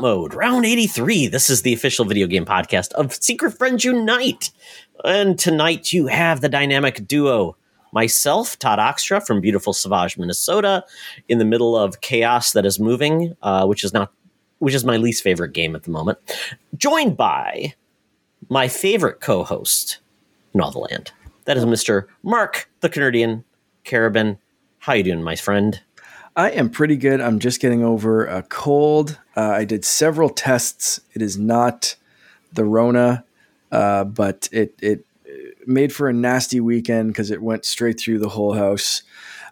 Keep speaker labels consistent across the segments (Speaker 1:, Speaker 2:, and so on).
Speaker 1: Mode, round 83. This is the official video game podcast of Secret Friends Unite. And tonight you have the dynamic duo myself, Todd Oxtra from beautiful Savage, Minnesota, in the middle of chaos that is moving, uh, which is not, which is my least favorite game at the moment, joined by my favorite co-host, Novelland. That is Mr. Mark the Canadian Carabin. How you doing, my friend?
Speaker 2: I am pretty good. I'm just getting over a cold. Uh, I did several tests. It is not the Rona, uh, but it it made for a nasty weekend because it went straight through the whole house,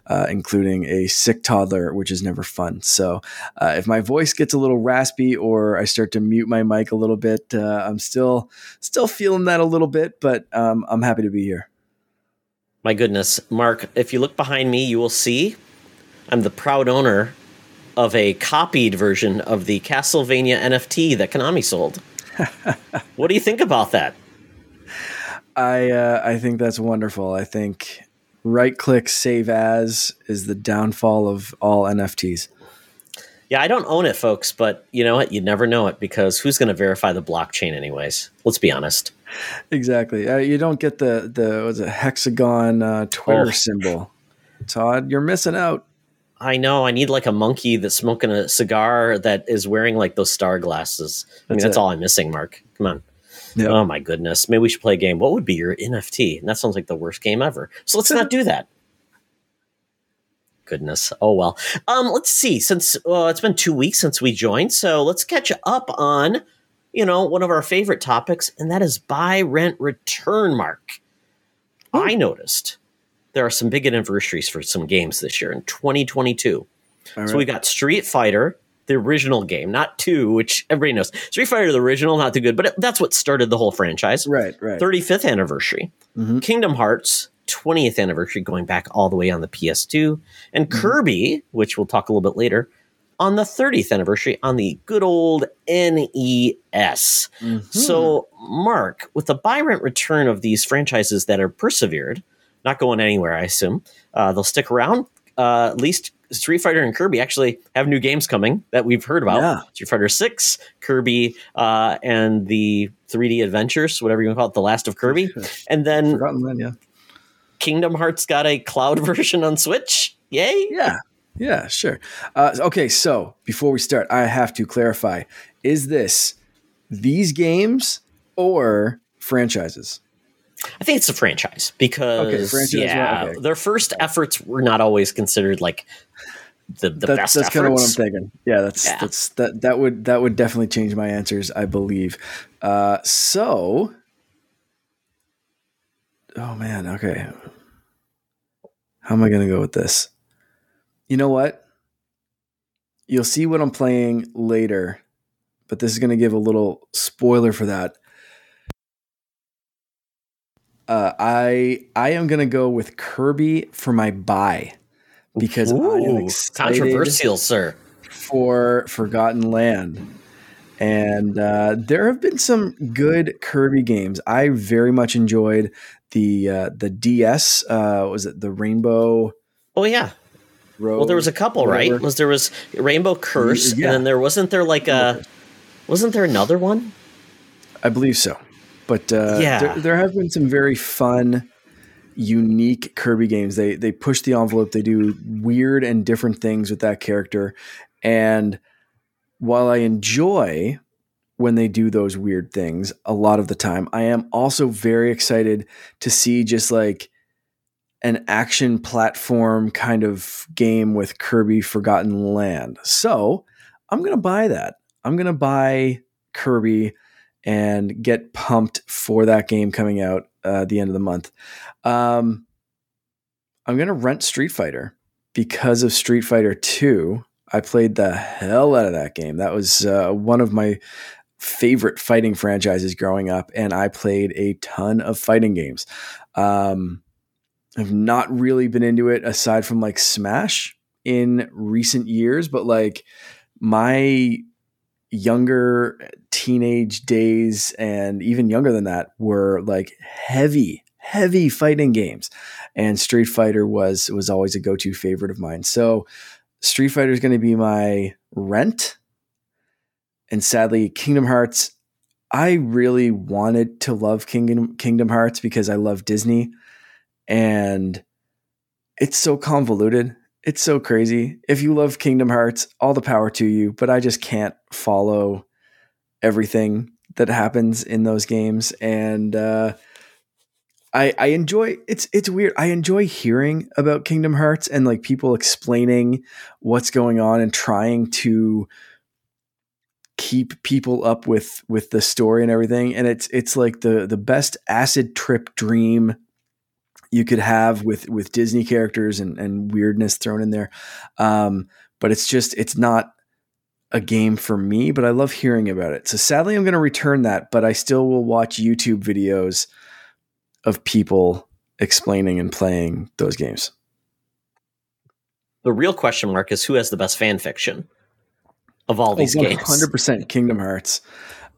Speaker 2: uh, including a sick toddler, which is never fun. So uh, if my voice gets a little raspy or I start to mute my mic a little bit, uh, I'm still still feeling that a little bit, but um, I'm happy to be here.
Speaker 1: My goodness, Mark! If you look behind me, you will see I'm the proud owner of a copied version of the Castlevania NFT that Konami sold. what do you think about that?
Speaker 2: I uh, I think that's wonderful. I think right click save as is the downfall of all NFTs.
Speaker 1: Yeah, I don't own it, folks, but you know what? You never know it because who's going to verify the blockchain, anyways? Let's be honest.
Speaker 2: Exactly. Uh, you don't get the the was a hexagon uh, Twitter oh. symbol, Todd. You're missing out.
Speaker 1: I know. I need like a monkey that's smoking a cigar that is wearing like those star glasses. I mean, that's all I'm missing, Mark. Come on. Yep. Oh my goodness. Maybe we should play a game. What would be your NFT? And that sounds like the worst game ever. So let's not do that. Goodness. Oh well. Um, let's see. Since uh, it's been two weeks since we joined, so let's catch up on, you know, one of our favorite topics, and that is buy, rent, return. Mark. Ooh. I noticed there are some big anniversaries for some games this year in 2022. Right. So we got Street Fighter, the original game, not two, which everybody knows. Street Fighter, the original, not too good, but it, that's what started the whole franchise.
Speaker 2: Right, right.
Speaker 1: 35th anniversary. Mm-hmm. Kingdom Hearts, 20th anniversary, going back all the way on the PS2. And mm-hmm. Kirby, which we'll talk a little bit later, on the 30th anniversary on the good old NES. Mm-hmm. So, Mark, with the buy rent return of these franchises that are persevered, not going anywhere, I assume, uh, they'll stick around. Uh, at least Street Fighter and Kirby actually have new games coming that we've heard about. Yeah. Street Fighter Six, Kirby, uh, and the 3D Adventures, whatever you want to call it, The Last of Kirby, and then yeah. Kingdom Hearts got a cloud version on Switch. Yay!
Speaker 2: Yeah, yeah, sure. Uh, okay, so before we start, I have to clarify: is this these games or franchises?
Speaker 1: I think it's a franchise because okay, franchise, yeah, okay. their first efforts were not always considered like the, the that, best.
Speaker 2: That's
Speaker 1: kind
Speaker 2: of what I'm thinking. Yeah, that's yeah. that's that that would that would definitely change my answers. I believe. Uh, so, oh man, okay. How am I going to go with this? You know what? You'll see what I'm playing later, but this is going to give a little spoiler for that. Uh, I I am gonna go with Kirby for my buy because Ooh, I am
Speaker 1: controversial, sir,
Speaker 2: for Forgotten Land. And uh, there have been some good Kirby games. I very much enjoyed the uh, the DS. Uh, was it the Rainbow?
Speaker 1: Oh yeah. Road, well, there was a couple, whatever. right? Was there was Rainbow Curse, yeah. and then there wasn't there like a wasn't there another one?
Speaker 2: I believe so. But uh, yeah, there, there, have been some very fun, unique Kirby games. They they push the envelope. They do weird and different things with that character. And while I enjoy when they do those weird things a lot of the time, I am also very excited to see just like an action platform kind of game with Kirby Forgotten Land. So I'm gonna buy that. I'm gonna buy Kirby and get pumped for that game coming out uh, at the end of the month. Um, I'm going to rent Street Fighter because of Street Fighter 2. I played the hell out of that game. That was uh, one of my favorite fighting franchises growing up, and I played a ton of fighting games. Um, I've not really been into it aside from like Smash in recent years, but like my younger teenage days and even younger than that were like heavy heavy fighting games and street fighter was was always a go-to favorite of mine so street fighter is going to be my rent and sadly, Kingdom Hearts. I really wanted to love Kingdom Kingdom Hearts because I love Disney, and it's so convoluted. It's so crazy. If you love Kingdom Hearts, all the power to you. But I just can't follow everything that happens in those games, and uh, I, I enjoy it's it's weird. I enjoy hearing about Kingdom Hearts and like people explaining what's going on and trying to keep people up with with the story and everything. And it's it's like the the best acid trip dream you could have with with Disney characters and, and weirdness thrown in there. Um, but it's just it's not a game for me, but I love hearing about it. So sadly I'm gonna return that, but I still will watch YouTube videos of people explaining and playing those games.
Speaker 1: The real question mark is who has the best fan fiction of all these oh, 100% games.
Speaker 2: Hundred percent Kingdom Hearts.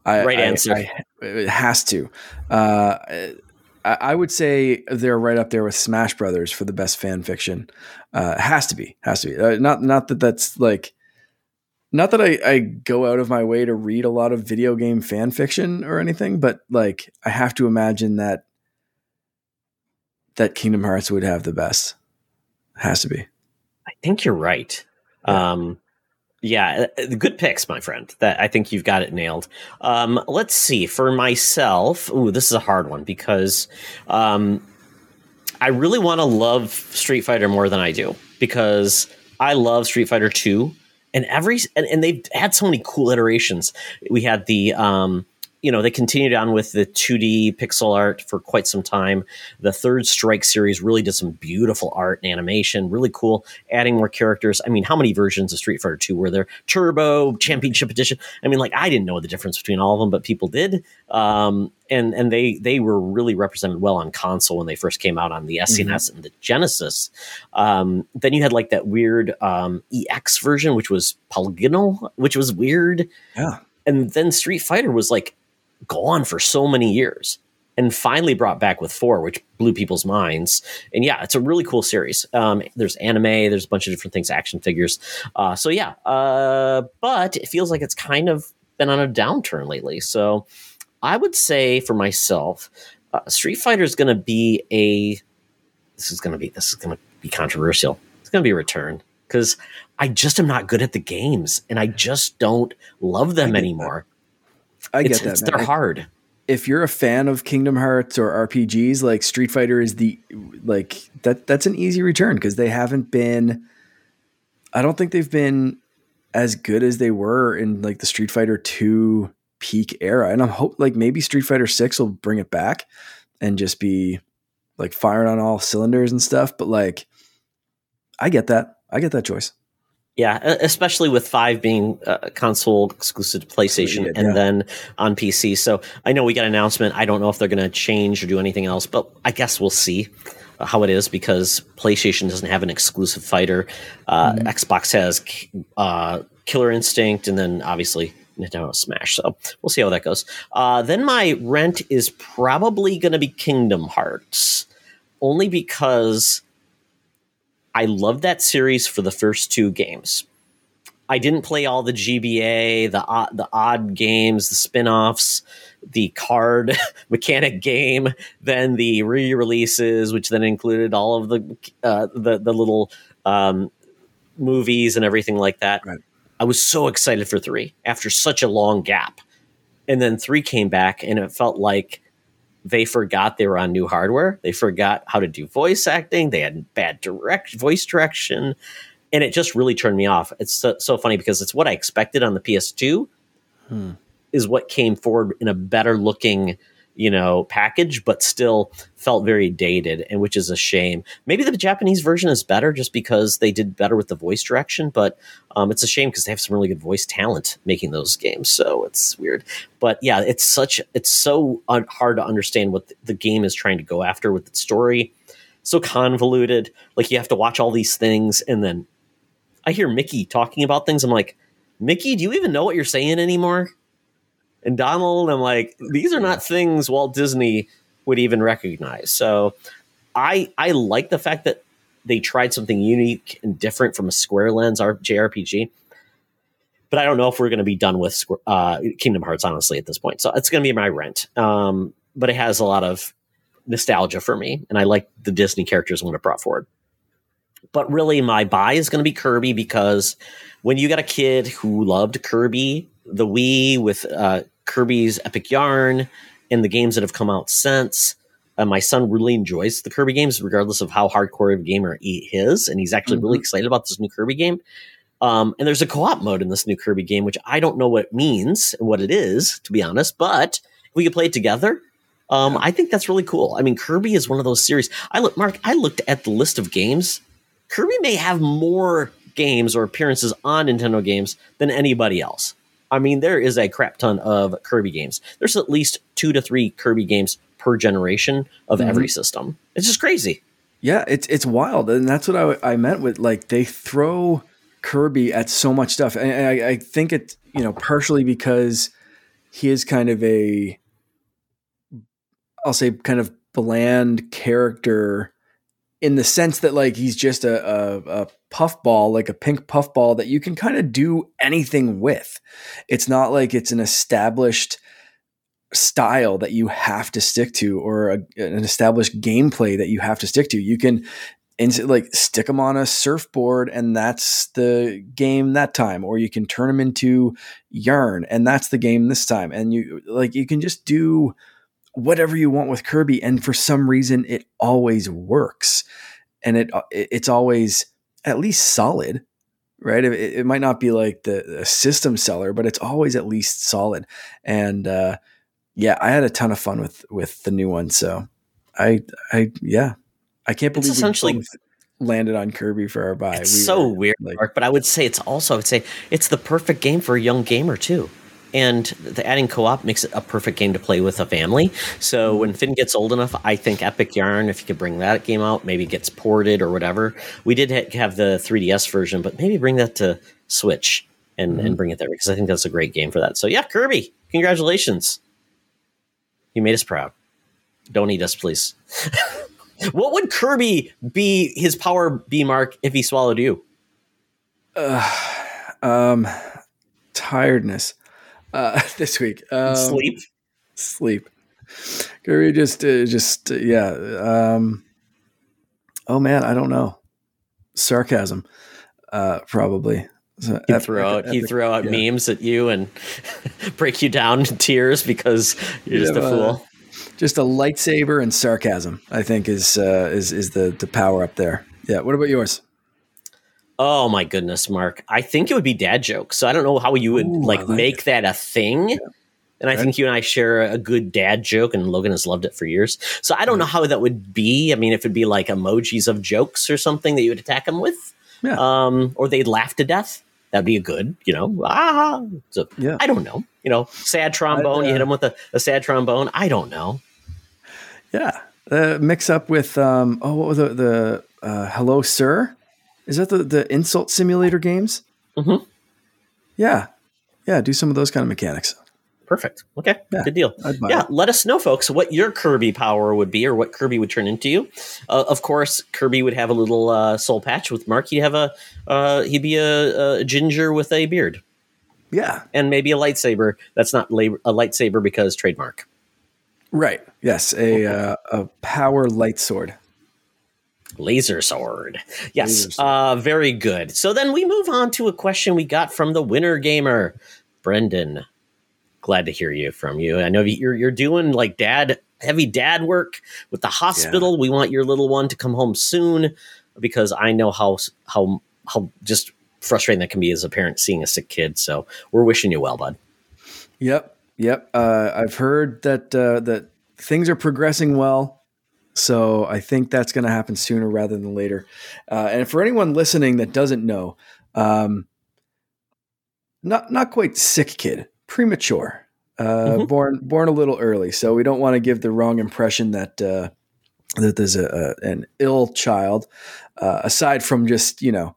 Speaker 2: I,
Speaker 1: right answer. I,
Speaker 2: I, it has to. Uh, I, would say they're right up there with Smash Brothers for the best fan fiction. Uh, has to be. Has to be. Uh, not not that that's like. Not that I, I go out of my way to read a lot of video game fan fiction or anything, but like I have to imagine that that Kingdom Hearts would have the best. Has to be.
Speaker 1: I think you're right. Yeah. Um, yeah, uh, good picks, my friend. That I think you've got it nailed. Um, let's see. For myself, ooh, this is a hard one because um, I really want to love Street Fighter more than I do because I love Street Fighter Two, and every and, and they've had so many cool iterations. We had the um, you know, they continued on with the 2D pixel art for quite some time. The Third Strike series really did some beautiful art and animation, really cool, adding more characters. I mean, how many versions of Street Fighter 2 were there? Turbo, Championship Edition. I mean, like I didn't know the difference between all of them, but people did. Um, and and they they were really represented well on console when they first came out on the SNES mm-hmm. and the Genesis. Um, then you had like that weird um, EX version, which was polygonal, which was weird.
Speaker 2: Yeah.
Speaker 1: And then Street Fighter was like gone for so many years and finally brought back with four, which blew people's minds. And yeah, it's a really cool series. Um, there's anime, there's a bunch of different things, action figures. Uh, so yeah, uh, but it feels like it's kind of been on a downturn lately. So I would say for myself, uh, Street Fighter is going to be a. This is going to be this is going to be controversial. It's going to be a return because I just am not good at the games and I just don't love them anymore.
Speaker 2: I
Speaker 1: get
Speaker 2: that.
Speaker 1: they're hard.
Speaker 2: If you're a fan of Kingdom Hearts or RPGs, like Street Fighter is the like that. That's an easy return because they haven't been. I don't think they've been as good as they were in like the Street Fighter Two peak era, and I'm hope like maybe Street Fighter Six will bring it back and just be like firing on all cylinders and stuff. But like, I get that. I get that choice.
Speaker 1: Yeah, especially with five being uh, console exclusive to PlayStation yeah, and then on PC. So I know we got an announcement. I don't know if they're going to change or do anything else, but I guess we'll see how it is because PlayStation doesn't have an exclusive fighter. Uh, mm-hmm. Xbox has uh, Killer Instinct, and then obviously Nintendo Smash. So we'll see how that goes. Uh, then my rent is probably going to be Kingdom Hearts, only because I loved that series for the first two games. I didn't play all the GBA, the odd, the odd games, the spin-offs, the card mechanic game, then the re-releases, which then included all of the uh, the the little um, movies and everything like that. Right. I was so excited for three after such a long gap, and then three came back, and it felt like they forgot they were on new hardware. They forgot how to do voice acting. They had bad direct voice direction, and it just really turned me off. It's so, so funny because it's what I expected on the PS2. Hmm. Is what came forward in a better looking you know, package, but still felt very dated, and which is a shame. Maybe the Japanese version is better just because they did better with the voice direction, but um, it's a shame because they have some really good voice talent making those games. So it's weird, but yeah, it's such it's so un- hard to understand what the game is trying to go after with its story. So convoluted, like you have to watch all these things, and then I hear Mickey talking about things. I'm like, Mickey, do you even know what you're saying anymore? And Donald. I'm like, these are not things Walt Disney would even recognize. So I I like the fact that they tried something unique and different from a Square Enix JRPG. but I don't know if we're going to be done with uh, Kingdom Hearts honestly at this point. So it's going to be my rent. Um, but it has a lot of nostalgia for me, and I like the Disney characters when it brought forward. But really, my buy is going to be Kirby because when you got a kid who loved Kirby, the Wii with uh, Kirby's Epic Yarn, and the games that have come out since, uh, my son really enjoys the Kirby games, regardless of how hardcore of a gamer he is, and he's actually mm-hmm. really excited about this new Kirby game. Um, and there's a co-op mode in this new Kirby game, which I don't know what it means and what it is, to be honest. But if we could play it together, um, I think that's really cool. I mean, Kirby is one of those series. I look, Mark. I looked at the list of games. Kirby may have more games or appearances on Nintendo games than anybody else. I mean, there is a crap ton of Kirby games. There's at least two to three Kirby games per generation of mm-hmm. every system. It's just crazy.
Speaker 2: Yeah, it's it's wild, and that's what I, I meant with like they throw Kirby at so much stuff, and I, I think it you know partially because he is kind of a I'll say kind of bland character in the sense that like he's just a, a, a puffball, like a pink puffball that you can kind of do anything with. It's not like it's an established style that you have to stick to or a, an established gameplay that you have to stick to. You can like stick them on a surfboard and that's the game that time or you can turn them into yarn and that's the game this time and you like you can just do whatever you want with Kirby and for some reason it always works and it it's always at least solid right it, it might not be like the, system seller but it's always at least solid and uh, yeah, I had a ton of fun with with the new one. So I I yeah, I can't believe
Speaker 1: it's essentially
Speaker 2: landed on Kirby for our buy.
Speaker 1: It's we so were, weird, like, Mark. But I would say it's also I would say it's the perfect game for a young gamer too. And the adding co-op makes it a perfect game to play with a family. So when Finn gets old enough, I think Epic Yarn, if you could bring that game out, maybe gets ported or whatever. We did have the 3DS version, but maybe bring that to Switch and, mm-hmm. and bring it there because I think that's a great game for that. So yeah, Kirby, congratulations. You made us proud. Don't eat us, please. what would Kirby be his power be, Mark, if he swallowed you?
Speaker 2: Uh, um, tiredness. Uh, this week. Um,
Speaker 1: sleep.
Speaker 2: Sleep. Gary just, uh, just uh, yeah. Um, oh man, I don't know. Sarcasm, uh, probably.
Speaker 1: So he threw out he out yeah. memes at you and break you down in tears because you're just a fool.
Speaker 2: just a lightsaber and sarcasm, I think, is uh, is is the the power up there. Yeah. What about yours?
Speaker 1: Oh my goodness, Mark! I think it would be dad jokes. So I don't know how you would Ooh, like, like, make it. that a thing. Yeah. And I think you and I share a good dad joke, and Logan has loved it for years. So I don't know how that would be. I mean, if it'd be like emojis of jokes or something that you would attack them with, yeah. um, or they'd laugh to death. That'd be a good, you know, ah. So yeah. I don't know. You know, sad trombone. Uh, you hit him with a, a, sad trombone. I don't know.
Speaker 2: Yeah, uh, mix up with um. Oh, what was the the uh, hello, sir? Is that the the insult simulator games?
Speaker 1: Mm-hmm.
Speaker 2: Yeah, yeah. Do some of those kind of mechanics.
Speaker 1: Perfect. Okay. Yeah, Good deal. Yeah. It. Let us know, folks, what your Kirby power would be or what Kirby would turn into you. Uh, of course, Kirby would have a little uh, soul patch with Mark. He'd have a, uh, he'd be a, a, ginger with a beard.
Speaker 2: Yeah.
Speaker 1: And maybe a lightsaber. That's not a lightsaber because trademark.
Speaker 2: Right. Yes. A, uh, a power light sword.
Speaker 1: Laser sword. Yes. Laser sword. Uh, very good. So then we move on to a question we got from the winner gamer, Brendan glad to hear you from you. I know you're you're doing like dad heavy dad work with the hospital. Yeah. We want your little one to come home soon because I know how how how just frustrating that can be as a parent seeing a sick kid. So we're wishing you well, bud.
Speaker 2: Yep, yep. Uh, I've heard that uh, that things are progressing well. So I think that's going to happen sooner rather than later. Uh, and for anyone listening that doesn't know, um, not not quite sick kid, premature, uh, mm-hmm. born born a little early. So we don't want to give the wrong impression that uh, that there's a, a an ill child. Uh, aside from just you know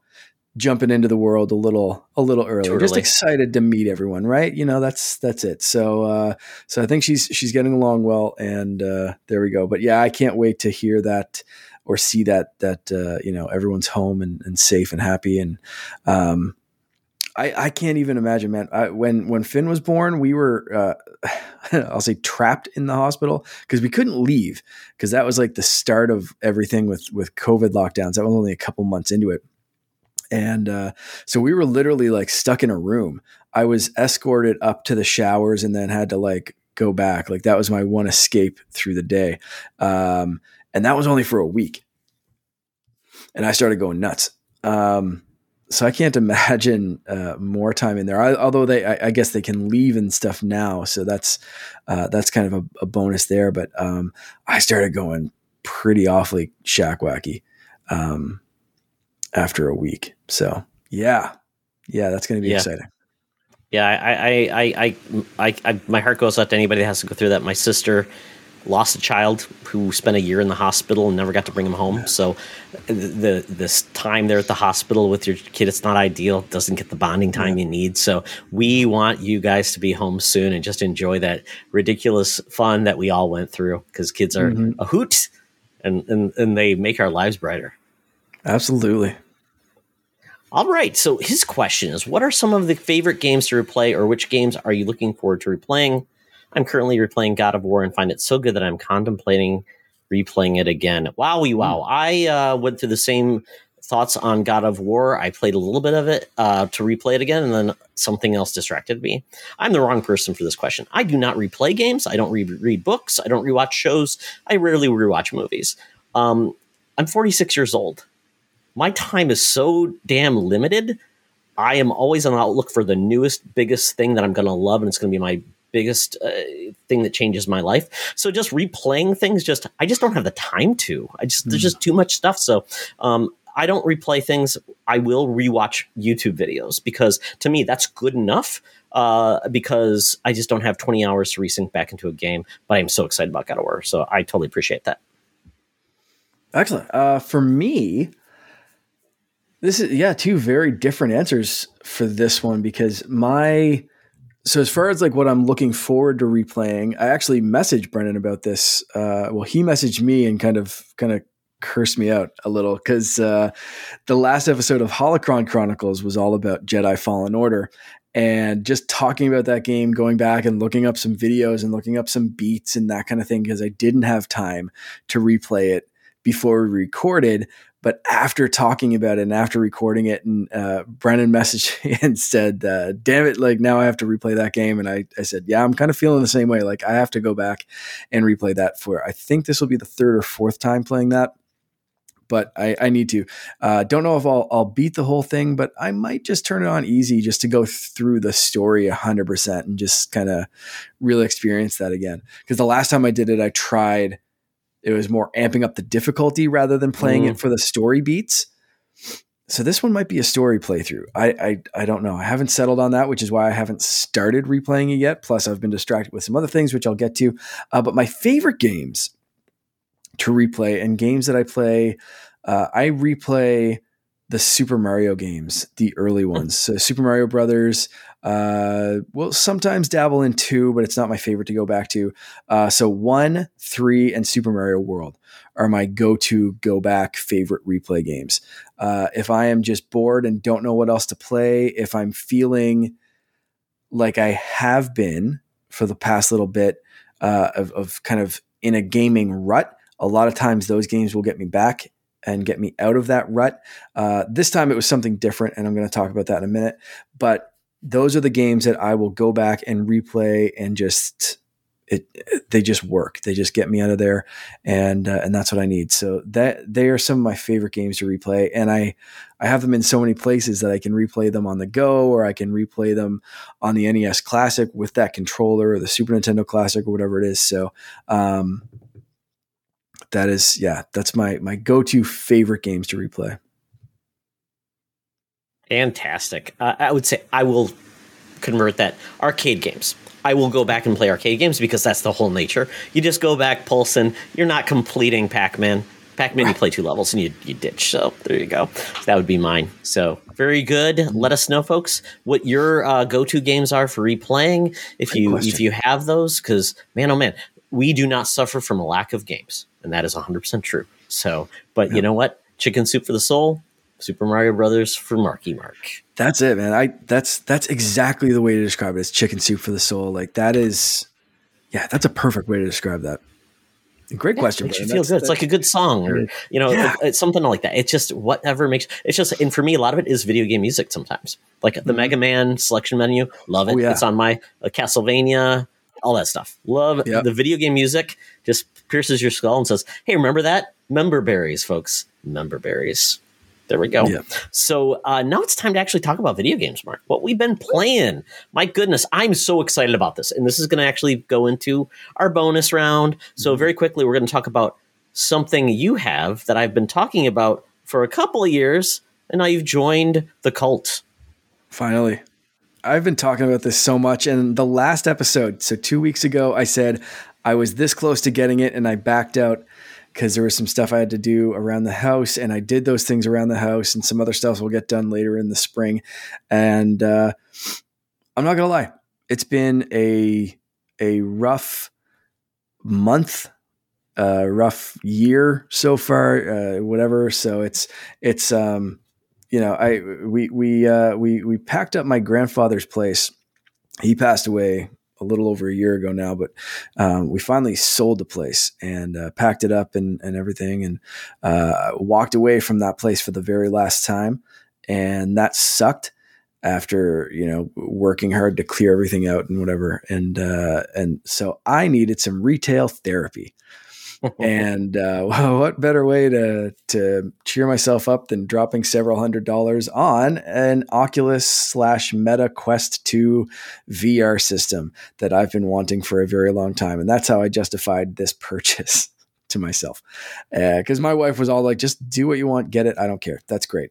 Speaker 2: jumping into the world a little a little early, early, just excited to meet everyone, right? You know that's that's it. So uh, so I think she's she's getting along well, and uh, there we go. But yeah, I can't wait to hear that or see that that uh, you know everyone's home and, and safe and happy and um, I, I can't even imagine, man. I, when when Finn was born, we were uh, I'll say trapped in the hospital because we couldn't leave because that was like the start of everything with with COVID lockdowns. That was only a couple months into it, and uh, so we were literally like stuck in a room. I was escorted up to the showers and then had to like go back. Like that was my one escape through the day, um, and that was only for a week. And I started going nuts. Um, so I can't imagine uh, more time in there. I, although they, I, I, guess they can leave and stuff now, so that's uh, that's kind of a, a bonus there. But um, I started going pretty awfully shack wacky um, after a week. So yeah, yeah, that's going to be yeah. exciting.
Speaker 1: Yeah, I, I, I, I, my heart goes out to anybody that has to go through that. My sister lost a child who spent a year in the hospital and never got to bring him home. So the this time there at the hospital with your kid, it's not ideal. Doesn't get the bonding time yeah. you need. So we want you guys to be home soon and just enjoy that ridiculous fun that we all went through because kids are mm-hmm. a hoot and, and and they make our lives brighter.
Speaker 2: Absolutely.
Speaker 1: All right. So his question is: What are some of the favorite games to replay, or which games are you looking forward to replaying? I'm currently replaying God of War and find it so good that I'm contemplating replaying it again. Wowie wow. Mm. I uh, went through the same thoughts on God of War. I played a little bit of it uh, to replay it again, and then something else distracted me. I'm the wrong person for this question. I do not replay games. I don't re- read books. I don't rewatch shows. I rarely rewatch movies. Um, I'm 46 years old. My time is so damn limited. I am always on the outlook for the newest, biggest thing that I'm going to love, and it's going to be my biggest uh, thing that changes my life. So just replaying things, just I just don't have the time to. I just mm. there's hmm. just too much stuff. So um, I don't replay things. I will rewatch YouTube videos because to me that's good enough. Uh, because I just don't have 20 hours to resync back into a game, but I'm so excited about God of War, so I totally appreciate that.
Speaker 2: Excellent. Uh, for me, this is yeah, two very different answers for this one because my so as far as like what I'm looking forward to replaying, I actually messaged Brendan about this. Uh, well, he messaged me and kind of kind of cursed me out a little because uh, the last episode of Holocron Chronicles was all about Jedi Fallen Order, and just talking about that game, going back and looking up some videos and looking up some beats and that kind of thing because I didn't have time to replay it before we recorded. But after talking about it and after recording it, and uh, Brendan messaged me and said, uh, "Damn it! Like now I have to replay that game." And I, I said, "Yeah, I'm kind of feeling the same way. Like I have to go back and replay that for. I think this will be the third or fourth time playing that." but I, I, need to. Uh, don't know if I'll, I'll, beat the whole thing, but I might just turn it on easy just to go through the story 100% and just kind of really experience that again. Because the last time I did it, I tried it was more amping up the difficulty rather than playing mm. it for the story beats. So this one might be a story playthrough. I, I I don't know. I haven't settled on that, which is why I haven't started replaying it yet. Plus, I've been distracted with some other things, which I'll get to. Uh, but my favorite games to replay and games that I play, uh, I replay the Super Mario games, the early ones. So Super Mario Brothers. Uh, well, sometimes dabble in two, but it's not my favorite to go back to. Uh, so one, three, and Super Mario World are my go-to go back favorite replay games. Uh, if I am just bored and don't know what else to play, if I'm feeling like I have been for the past little bit uh, of, of kind of in a gaming rut, a lot of times those games will get me back and get me out of that rut. Uh, this time it was something different, and I'm going to talk about that in a minute. But those are the games that I will go back and replay and just it, they just work. They just get me out of there, and uh, and that's what I need. So that they are some of my favorite games to replay, and I I have them in so many places that I can replay them on the go, or I can replay them on the NES Classic with that controller, or the Super Nintendo Classic, or whatever it is. So um, that is yeah that's my my go-to favorite games to replay
Speaker 1: fantastic. Uh, i would say i will convert that. Arcade games. I will go back and play arcade games because that's the whole nature. You just go back pulsing you're not completing pac-man. Pac-man you play two levels and you, you ditch. So there you go. So that would be mine. So very good. Let us know folks what your uh, go-to games are for replaying. If Great you question. if you have those because man oh man we do not suffer from a lack of games and that is 100% true. So, but yeah. you know what? Chicken soup for the soul. Super Mario Brothers for Marky Mark.
Speaker 2: That's it, man. I that's that's exactly the way to describe it. It's chicken soup for the soul. Like that is, yeah, that's a perfect way to describe that. Great yeah, question.
Speaker 1: Makes you feel good. It's like a good song, or you know, yeah. it, it's something like that. It's just whatever makes. It's just, and for me, a lot of it is video game music. Sometimes, like the mm-hmm. Mega Man selection menu, love it. Oh, yeah. It's on my uh, Castlevania, all that stuff. Love yep. the video game music. Just pierces your skull and says, "Hey, remember that? Member berries, folks. Member berries." There we go. Yeah. So uh, now it's time to actually talk about video games, Mark. What we've been playing. My goodness, I'm so excited about this. And this is going to actually go into our bonus round. So, mm-hmm. very quickly, we're going to talk about something you have that I've been talking about for a couple of years. And now you've joined the cult.
Speaker 2: Finally. I've been talking about this so much. And the last episode, so two weeks ago, I said I was this close to getting it and I backed out because there was some stuff I had to do around the house, and I did those things around the house, and some other stuff will get done later in the spring. And uh, I'm not gonna lie, it's been a a rough month, uh, rough year so far, uh, whatever. So it's it's um, you know I we we uh, we we packed up my grandfather's place. He passed away a little over a year ago now, but um, we finally sold the place and uh, packed it up and, and everything and uh, walked away from that place for the very last time. And that sucked after, you know, working hard to clear everything out and whatever. And, uh, and so I needed some retail therapy and uh, what better way to to cheer myself up than dropping several hundred dollars on an Oculus slash Meta Quest 2 VR system that I've been wanting for a very long time, and that's how I justified this purchase to myself. Because uh, my wife was all like, "Just do what you want, get it. I don't care. That's great."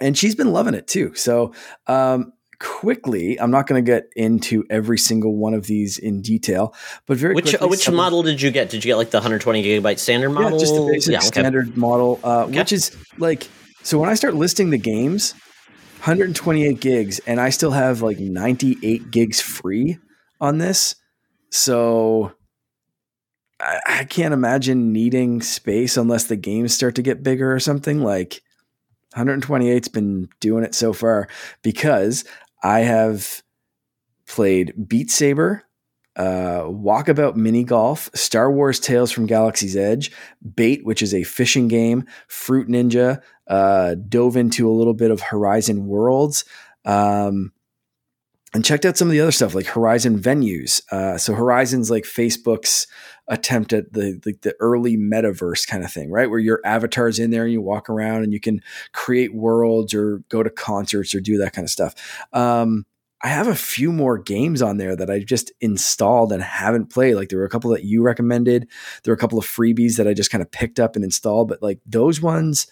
Speaker 2: And she's been loving it too. So um, quickly, I'm not going to get into every single one of these in detail, but very
Speaker 1: which
Speaker 2: quickly,
Speaker 1: which model did you get? Did you get like the 120 gigabyte standard model?
Speaker 2: Yeah, just the basic yeah, okay. standard model, uh, okay. which is like so. When I start listing the games, 128 gigs, and I still have like 98 gigs free on this, so. I, I can't imagine needing space unless the games start to get bigger or something. Like 128's been doing it so far because I have played Beat Saber, uh, Walkabout Mini Golf, Star Wars Tales from Galaxy's Edge, Bait, which is a fishing game, Fruit Ninja, uh, dove into a little bit of Horizon Worlds, um, and checked out some of the other stuff like Horizon Venues. Uh, so Horizon's like Facebook's attempt at the, the, the early metaverse kind of thing, right? Where your avatar's in there and you walk around and you can create worlds or go to concerts or do that kind of stuff. Um, I have a few more games on there that I just installed and haven't played. Like there were a couple that you recommended. There were a couple of freebies that I just kind of picked up and installed. But like those ones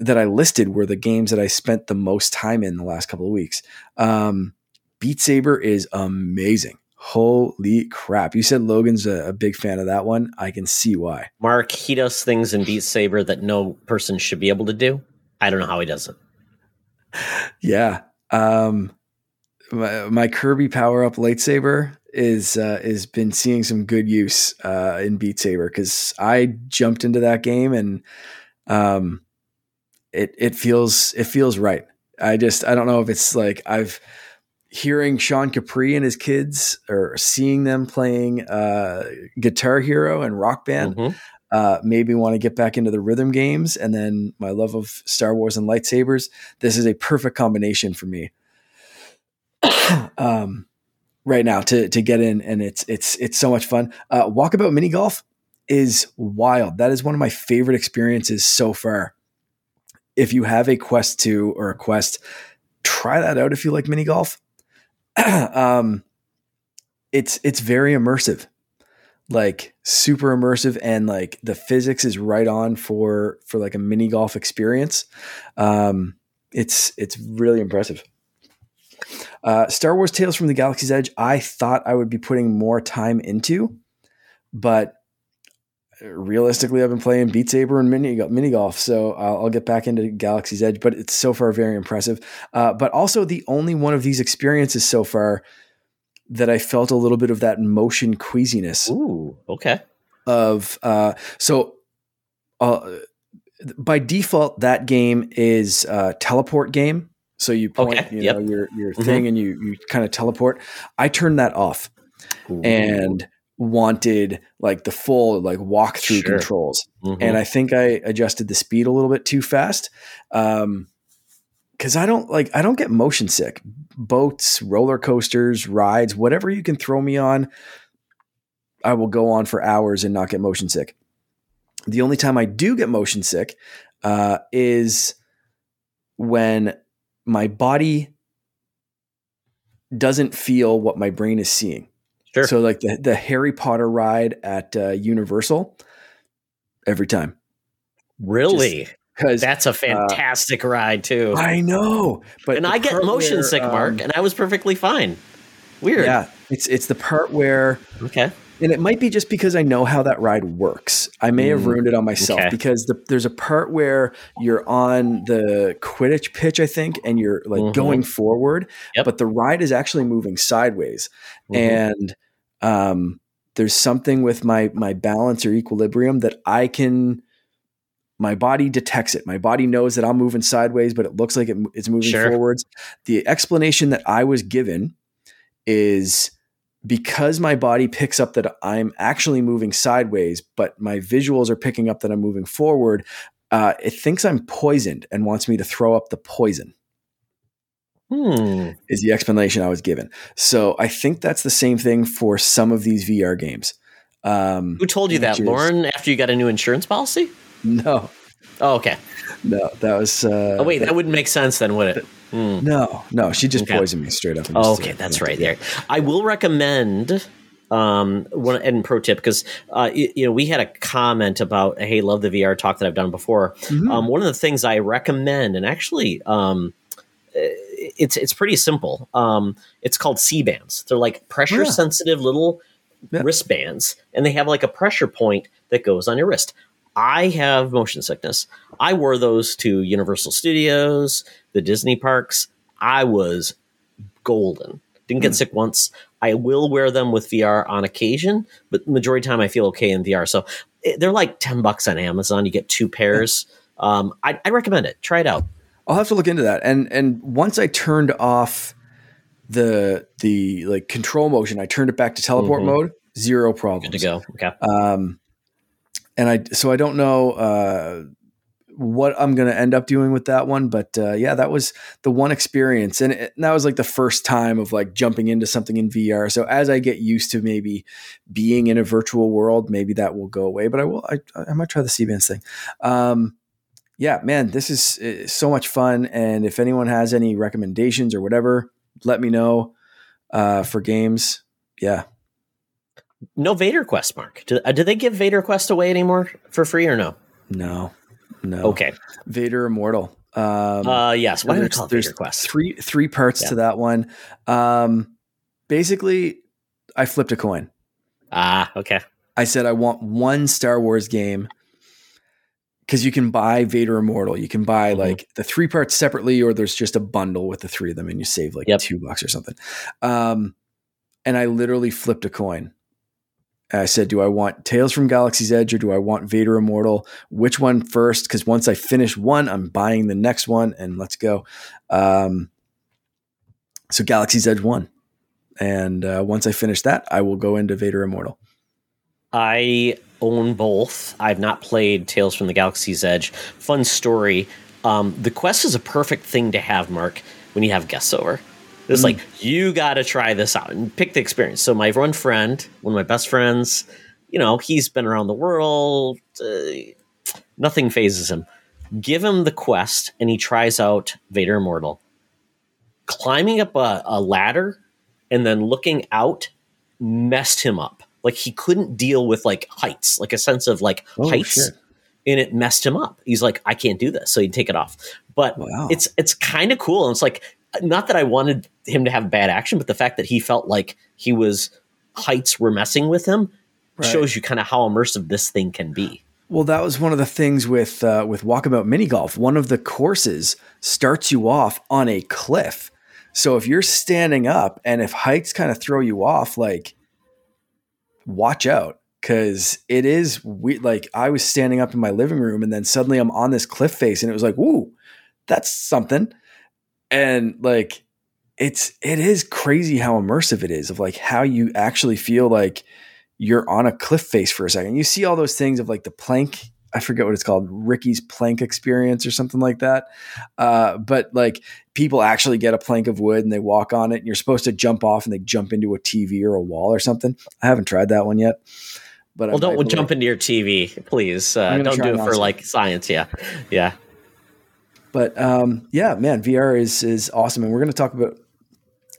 Speaker 2: that I listed were the games that I spent the most time in the last couple of weeks. Um, Beat Saber is amazing. Holy crap. You said Logan's a, a, big fan of that one. I can see why.
Speaker 1: Mark, he does things in Beat Saber that no person should be able to do. I don't know how he does it.
Speaker 2: Yeah. Um, my, my Kirby power up lightsaber is uh, is been seeing some good use uh, in Beat Saber because I jumped into that game and um, it it feels it feels right. I just I don't know if it's like I've hearing Sean Capri and his kids or seeing them playing uh, Guitar Hero and Rock Band mm-hmm. uh, made me want to get back into the rhythm games. And then my love of Star Wars and lightsabers. This is a perfect combination for me. um, right now to to get in, and it's it's it's so much fun. Uh, Walkabout mini golf is wild. That is one of my favorite experiences so far. If you have a Quest 2 or a Quest, try that out if you like mini golf. um, it's it's very immersive, like super immersive, and like the physics is right on for for like a mini golf experience. Um, it's it's really impressive. Uh, Star Wars Tales from the Galaxy's Edge, I thought I would be putting more time into, but realistically, I've been playing Beat Saber and mini mini golf, so I'll, I'll, get back into Galaxy's Edge. But it's so far very impressive. Uh, but also the only one of these experiences so far that I felt a little bit of that motion queasiness.
Speaker 1: Ooh, okay.
Speaker 2: Of uh, so, uh, by default, that game is a teleport game. So you point, okay. you yep. know, your your mm-hmm. thing, and you you kind of teleport. I turned that off, Ooh. and wanted like the full like walkthrough sure. controls. Mm-hmm. And I think I adjusted the speed a little bit too fast. Um, cause I don't like, I don't get motion sick. Boats, roller coasters, rides, whatever you can throw me on, I will go on for hours and not get motion sick. The only time I do get motion sick uh, is when my body doesn't feel what my brain is seeing. Sure. So like the the Harry Potter ride at uh, Universal, every time.
Speaker 1: Really? Because that's a uh, fantastic uh, ride too.
Speaker 2: I know, but
Speaker 1: and I get motion where, sick, Mark, um, and I was perfectly fine. Weird.
Speaker 2: Yeah, it's it's the part where
Speaker 1: okay,
Speaker 2: and it might be just because I know how that ride works. I may have mm, ruined it on myself okay. because the, there's a part where you're on the Quidditch pitch, I think, and you're like mm-hmm. going forward, yep. but the ride is actually moving sideways. Mm-hmm. And um, there's something with my my balance or equilibrium that I can. My body detects it. My body knows that I'm moving sideways, but it looks like it, it's moving sure. forwards. The explanation that I was given is because my body picks up that I'm actually moving sideways, but my visuals are picking up that I'm moving forward, uh, it thinks I'm poisoned and wants me to throw up the poison.
Speaker 1: Hmm.
Speaker 2: Is the explanation I was given. So I think that's the same thing for some of these VR games. Um,
Speaker 1: Who told you that, is, Lauren? After you got a new insurance policy?
Speaker 2: No.
Speaker 1: Oh, okay.
Speaker 2: No, that was. Uh,
Speaker 1: oh wait, that, that wouldn't make sense then, would it?
Speaker 2: Mm. No, no, she just okay. poisoned me straight up.
Speaker 1: Oh, okay, that's right there. I will recommend um one and pro tip because uh you, you, know we had a comment about hey love the VR talk that I've done before. Mm-hmm. Um, one of the things I recommend and actually um it's it's pretty simple. Um, it's called Sea-Bands. They're like pressure yeah. sensitive little yeah. wristbands, and they have like a pressure point that goes on your wrist. I have motion sickness. I wore those to Universal Studios, the Disney parks. I was golden. Didn't get mm. sick once. I will wear them with VR on occasion, but majority of the time I feel okay in VR. So eh, they're like 10 bucks on Amazon. You get two pairs. Um, I, I recommend it. Try it out.
Speaker 2: I'll have to look into that. And and once I turned off the the like control motion, I turned it back to teleport mm-hmm. mode. Zero problems.
Speaker 1: Good to go. Okay.
Speaker 2: Um, and I so I don't know uh, what I'm going to end up doing with that one, but uh, yeah, that was the one experience, and, it, and, that was like the first time of like jumping into something in VR. So as I get used to maybe being in a virtual world, maybe that will go away. But I will, I, I might try the Sea-Bands thing. Um, yeah, man, this is, is, so much fun, and if anyone has any recommendations or whatever, let me know uh, for games. Yeah,
Speaker 1: no Vader Quest, Mark. Do, uh, do they give Vader Quest away anymore for free or no?
Speaker 2: No, no.
Speaker 1: Okay.
Speaker 2: Vader Immortal.
Speaker 1: Um, uh, yes. Why there's, there's Vader Quest?
Speaker 2: Three three parts yeah. to that one. Um, basically, I flipped a coin.
Speaker 1: Ah, okay.
Speaker 2: I said I want one Star Wars game because you can buy Vader Immortal. You can buy mm-hmm. like the three parts separately, or there's just a bundle with the three of them, and you save like yep. two bucks or something. Um, and I literally flipped a coin. I said, do I want Tales from Galaxy's Edge or do I want Vader Immortal? Which one first? Because once I finish one, I'm buying the next one and let's go. Um, so Galaxy's Edge won. And uh, once I finish that, I will go into Vader Immortal.
Speaker 1: I own both. I've not played Tales from the Galaxy's Edge. Fun story. Um, the quest is a perfect thing to have, Mark, when you have guests over. It's mm. like you got to try this out and pick the experience. So my one friend, one of my best friends, you know, he's been around the world. Uh, nothing phases him. Give him the quest, and he tries out Vader Immortal. Climbing up a, a ladder and then looking out messed him up. Like he couldn't deal with like heights, like a sense of like oh, heights. Shit and it messed him up. He's like, I can't do this, so he'd take it off. But wow. it's it's kind of cool, and it's like not that I wanted him to have bad action, but the fact that he felt like he was heights were messing with him right. shows you kind of how immersive this thing can be.
Speaker 2: Well, that was one of the things with uh, with Walkabout Mini Golf. One of the courses starts you off on a cliff. So if you're standing up and if heights kind of throw you off, like watch out because it is we like I was standing up in my living room and then suddenly I'm on this cliff face and it was like, "Ooh, that's something," and like it's it is crazy how immersive it is of like how you actually feel like you're on a cliff face for a second. You see all those things of like the plank. I forget what it's called, Richie's plank experience or something like that. Uh, but like people actually get a plank of wood and they walk on it, and you're supposed to jump off and they jump into a TV or a wall or something. I haven't tried that one yet.
Speaker 1: But well, don't jump into your TV, please. Uh, don't do it for like science. Yeah, yeah.
Speaker 2: But um, yeah, man, VR is is awesome, and we're going to talk about.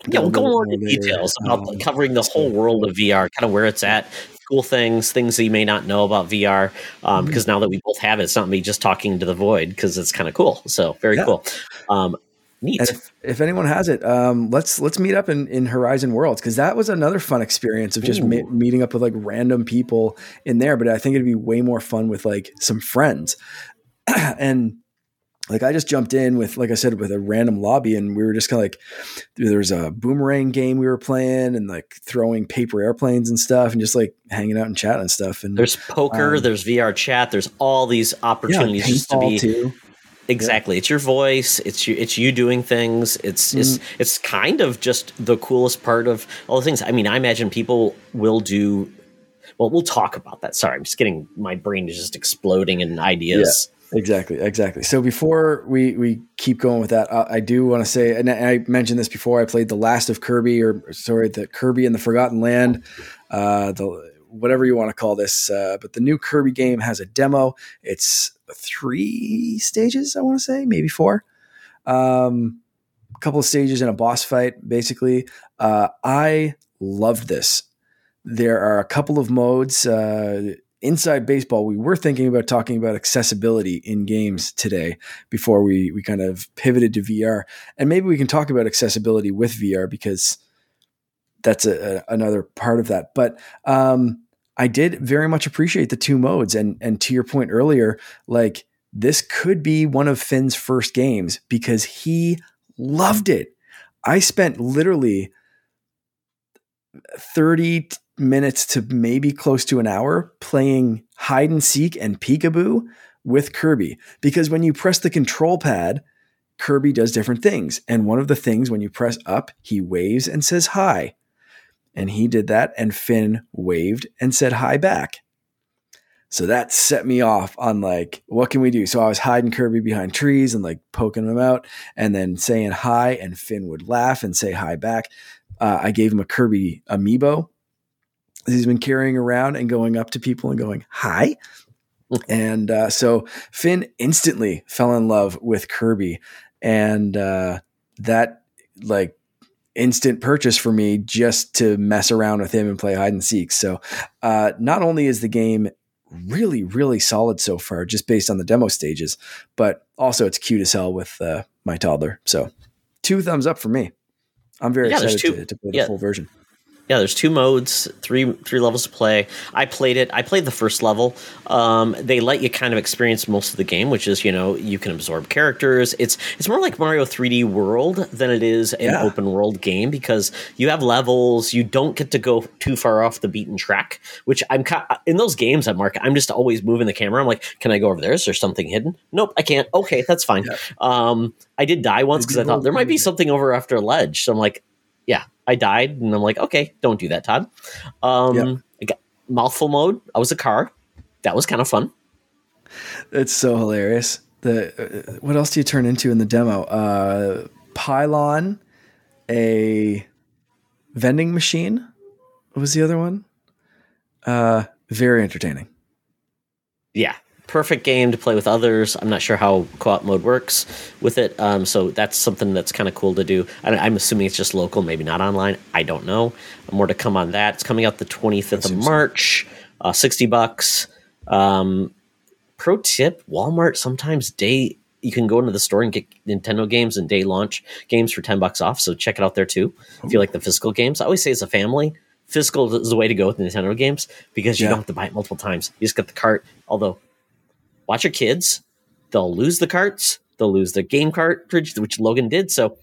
Speaker 1: Yeah, we'll go on into details about um, covering the whole world of VR, kind of where it's at, cool things, things that you may not know about VR. Um, mm-hmm. Because now that we both have it, it's not me just talking to the void because it's kind of cool. So very yeah. cool. Um, Neat.
Speaker 2: If, if anyone has it, um, let's let's meet up in, in Horizon Worlds because that was another fun experience of just ma- meeting up with like random people in there. But I think it'd be way more fun with like some friends. and like I just jumped in with, like I said, with a random lobby, and we were just kind of like, there was a boomerang game we were playing, and like throwing paper airplanes and stuff, and just like hanging out and chatting and stuff. And
Speaker 1: there's poker, um, there's VR chat, there's all these opportunities yeah, just to be too. Exactly. Yeah. It's your voice. It's you. It's you doing things. It's mm. it's it's kind of just the coolest part of all the things. I mean, I imagine people will do. Well, we'll talk about that. Sorry, I'm just getting my brain is just exploding in ideas.
Speaker 2: Yeah, exactly, exactly. So before we we keep going with that, uh, I do want to say, and I mentioned this before. I played the Last of Kirby, or sorry, the Kirby and the Forgotten Land. Uh, the whatever you want to call this. Uh, but the new Kirby game has a demo. It's three stages, I want to say, maybe four. Um, a couple of stages in a boss fight, basically. Uh, I loved this. There are a couple of modes. Uh, inside baseball, we were thinking about talking about accessibility in games today before we we kind of pivoted to VR, and maybe we can talk about accessibility with VR because that's a, a, another part of that. But um, I did very much appreciate the two modes, and and to your point earlier, like this could be one of Finn's first games because he loved it. I spent literally thirty minutes to maybe close to an hour playing hide and seek and peekaboo with Kirby because when you press the control pad. Kirby does different things. And one of the things when you press up, he waves and says hi. And he did that, and Finn waved and said hi back. So that set me off on like, what can we do? So I was hiding Kirby behind trees and like poking him out and then saying hi, and Finn would laugh and say hi back. Uh, I gave him a Kirby amiibo he's been carrying around and going up to people and going, hi. and uh, so Finn instantly fell in love with Kirby. And uh, that like instant purchase for me just to mess around with him and play hide and seek. So, uh, not only is the game really, really solid so far, just based on the demo stages, but also it's cute as hell with uh, my toddler. So, two thumbs up for me. I'm very yeah, excited to, to, play the full version
Speaker 1: yeah there's two modes three three levels to play. I played it i played the first level. Um, they let you kind of experience most of the game which is you know you can absorb characters. It's it's more like mario 3d world than it is an yeah. open world game because you have levels you don't get to go too far off the beaten track which i'm in those games at mark i'm just always moving the camera. I'm like can i go over there? Is there something hidden? Nope i can't. Okay that's fine. Yeah. um, i did die once because i thought there might be something over after a ledge. So i'm like yeah I died, and I'm like, okay, don't do that, Todd. Um, yep. I got mouthful mode. I was a car. That was kind of fun.
Speaker 2: It's so hilarious. The uh, what else do you turn into in the demo? Uh, pylon, a vending machine. What was the other one? Uh, very entertaining.
Speaker 1: Yeah, perfect game to play with others. I'm not sure how co-op mode works with it, um, so that's something that's kind of cool to do. I, am assuming it's just local, maybe not online. I don't know. More to come on that. It's coming out the 25th of March. Uh, 60 bucks. Um, pro tip: Walmart sometimes day you can go into the store and get Nintendo games and day launch games for 10 bucks off. So check it out there too. If you like the physical games, I always say as a family, physical is the way to go with Nintendo games because you yeah. don't have to buy it multiple times. You just get the cart. Although watch your kids. They'll lose the carts. They'll lose the game cartridge, which Logan did. So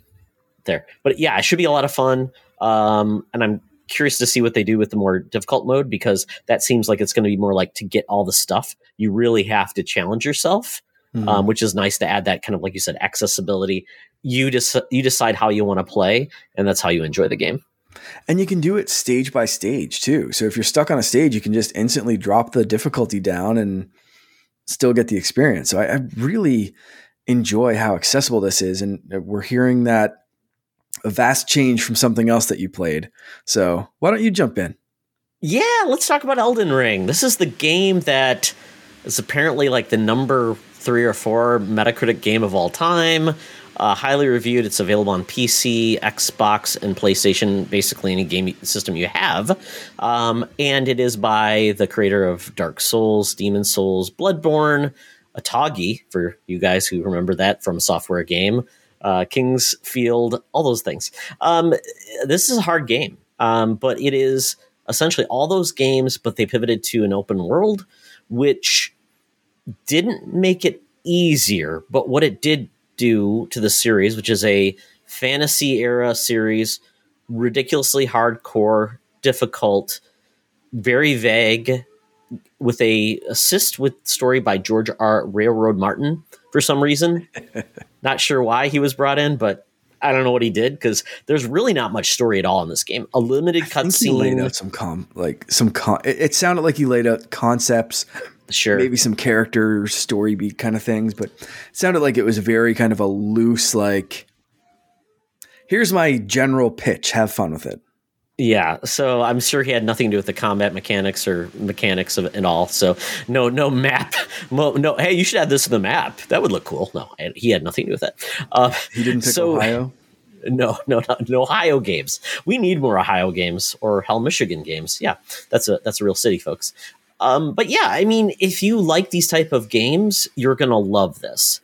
Speaker 1: there. But yeah, it should be a lot of fun. Um, and I'm curious to see what they do with the more difficult mode because that seems like it's going to be more like to get all the stuff. You really have to challenge yourself, mm-hmm. um, which is nice to add that kind of like you said accessibility. You just you decide how you want to play, and that's how you enjoy the game.
Speaker 2: And you can do it stage by stage too. So if you're stuck on a stage, you can just instantly drop the difficulty down and still get the experience. So I, I really enjoy how accessible this is, and we're hearing that a vast change from something else that you played. So why don't you jump in?
Speaker 1: Yeah, let's talk about Elden Ring. This is the game that is apparently like the number three or four Metacritic game of all time. Uh, highly reviewed. It's available on PC, Xbox, and PlayStation, basically any game system you have. Um, and it is by the creator of Dark Souls, Demon Souls, Bloodborne, Otogi, for you guys who remember that from a software game, uh, King's Field, all those things. Um, this is a hard game, um, but it is essentially all those games, but they pivoted to an open world, which didn't make it easier, but what it did do to the series, which is a fantasy era series, ridiculously hardcore, difficult, very vague, with a assist with story by George R. Railroad Martin for some reason. not sure why he was brought in, but I don't know what he did because there's really not much story at all in this game. A limited cutscene.
Speaker 2: Laid out some com, like some con. It, it sounded like he laid out concepts
Speaker 1: sure
Speaker 2: maybe some character story beat kind of things but it sounded like it was very kind of a loose like here's my general pitch have fun with it
Speaker 1: yeah so i'm sure he had nothing to do with the combat mechanics or mechanics of it all so no no map no, no hey you should add this to the map that would look cool no he had nothing to do with that
Speaker 2: uh, he didn't pick so, ohio
Speaker 1: no, no, no, Ohio games. We need more Ohio games or hell, Michigan games. Yeah, that's a that's a real city, folks. Um, but yeah, I mean, if you like these type of games, you're gonna love this.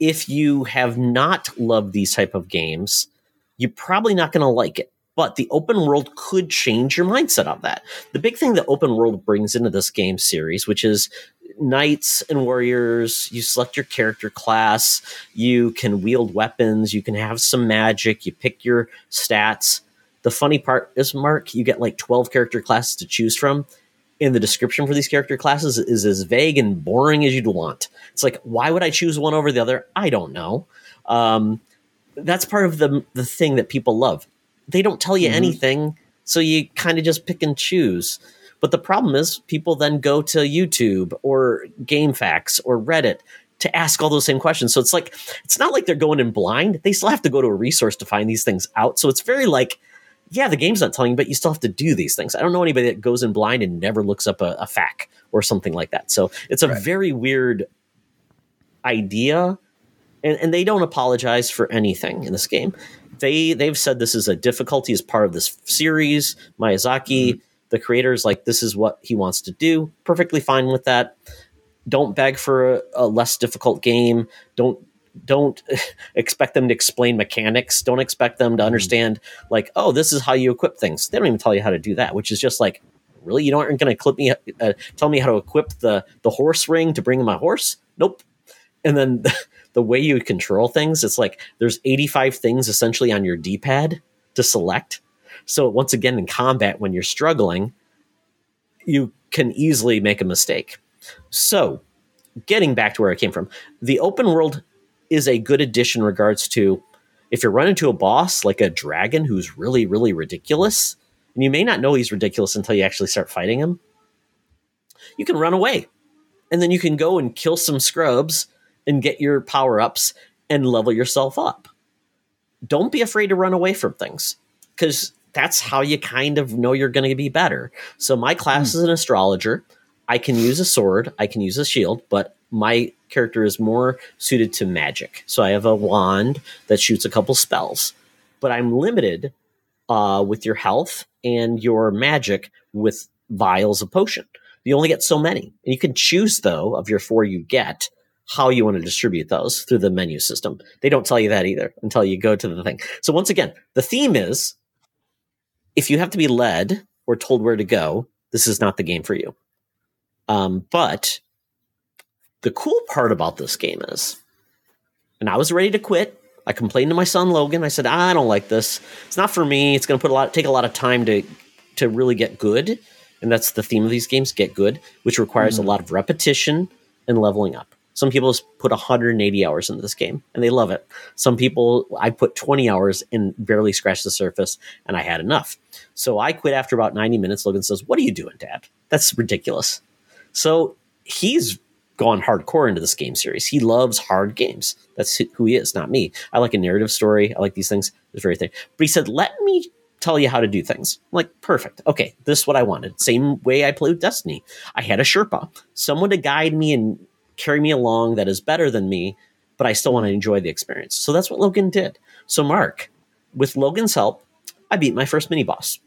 Speaker 1: If you have not loved these type of games, you're probably not gonna like it. But the open world could change your mindset on that. The big thing that open world brings into this game series, which is knights and warriors, you select your character class, you can wield weapons, you can have some magic, you pick your stats. The funny part is, Mark, you get like 12 character classes to choose from in the description for these character classes is as vague and boring as you'd want. It's like, why would I choose one over the other? I don't know. Um, that's part of the the thing that people love. They don't tell you mm-hmm. anything, so you kind of just pick and choose. But the problem is, people then go to YouTube or GameFAQs or Reddit to ask all those same questions. So it's like it's not like they're going in blind. They still have to go to a resource to find these things out. So it's very like yeah, the game's not telling you, but you still have to do these things. I don't know anybody that goes in blind and never looks up a, a FAQ or something like that. So it's a right. very weird idea, and, and they don't apologize for anything in this game. They they've said this is a difficulty as part of this series. Miyazaki, mm-hmm. the creator, is like this is what he wants to do. Perfectly fine with that. Don't beg for a, a less difficult game. Don't don't expect them to explain mechanics. Don't expect them to mm-hmm. understand like, oh, this is how you equip things. They don't even tell you how to do that, which is just like, really, you aren't going to clip me, uh, tell me how to equip the the horse ring to bring my horse? Nope. And then the, the way you control things, it's like there's 85 things essentially on your D pad to select. So once again, in combat, when you're struggling, you can easily make a mistake. So getting back to where I came from, the open world is a good addition in regards to if you run into a boss like a dragon who's really, really ridiculous, and you may not know he's ridiculous until you actually start fighting him, you can run away. And then you can go and kill some scrubs and get your power ups and level yourself up. Don't be afraid to run away from things because that's how you kind of know you're going to be better. So, my class mm. is an astrologer. I can use a sword, I can use a shield, but my character is more suited to magic. So I have a wand that shoots a couple spells, but I'm limited uh, with your health and your magic with vials of potion. You only get so many. And you can choose, though, of your four you get, how you want to distribute those through the menu system. They don't tell you that either until you go to the thing. So once again, the theme is if you have to be led or told where to go, this is not the game for you. Um, but the cool part about this game is, and I was ready to quit. I complained to my son Logan. I said, I don't like this. It's not for me. It's going to put a lot, take a lot of time to to really get good, and that's the theme of these games, get good, which requires mm. a lot of repetition and leveling up. Some people put 180 hours into this game and they love it. Some people, I put 20 hours and barely scratched the surface and I had enough. So I quit after about 90 minutes. Logan says, What are you doing, Dad? That's ridiculous. So he's gone hardcore into this game series. He loves hard games. That's who he is, not me. I like a narrative story. I like these things. This very thing. But he said, "Let me tell you how to do things." I'm like, perfect. Okay, this is what I wanted. Same way I played with Destiny. I had a Sherpa, someone to guide me and carry me along that is better than me, but I still want to enjoy the experience. So that's what Logan did. So Mark, with Logan's help, I beat my first mini boss.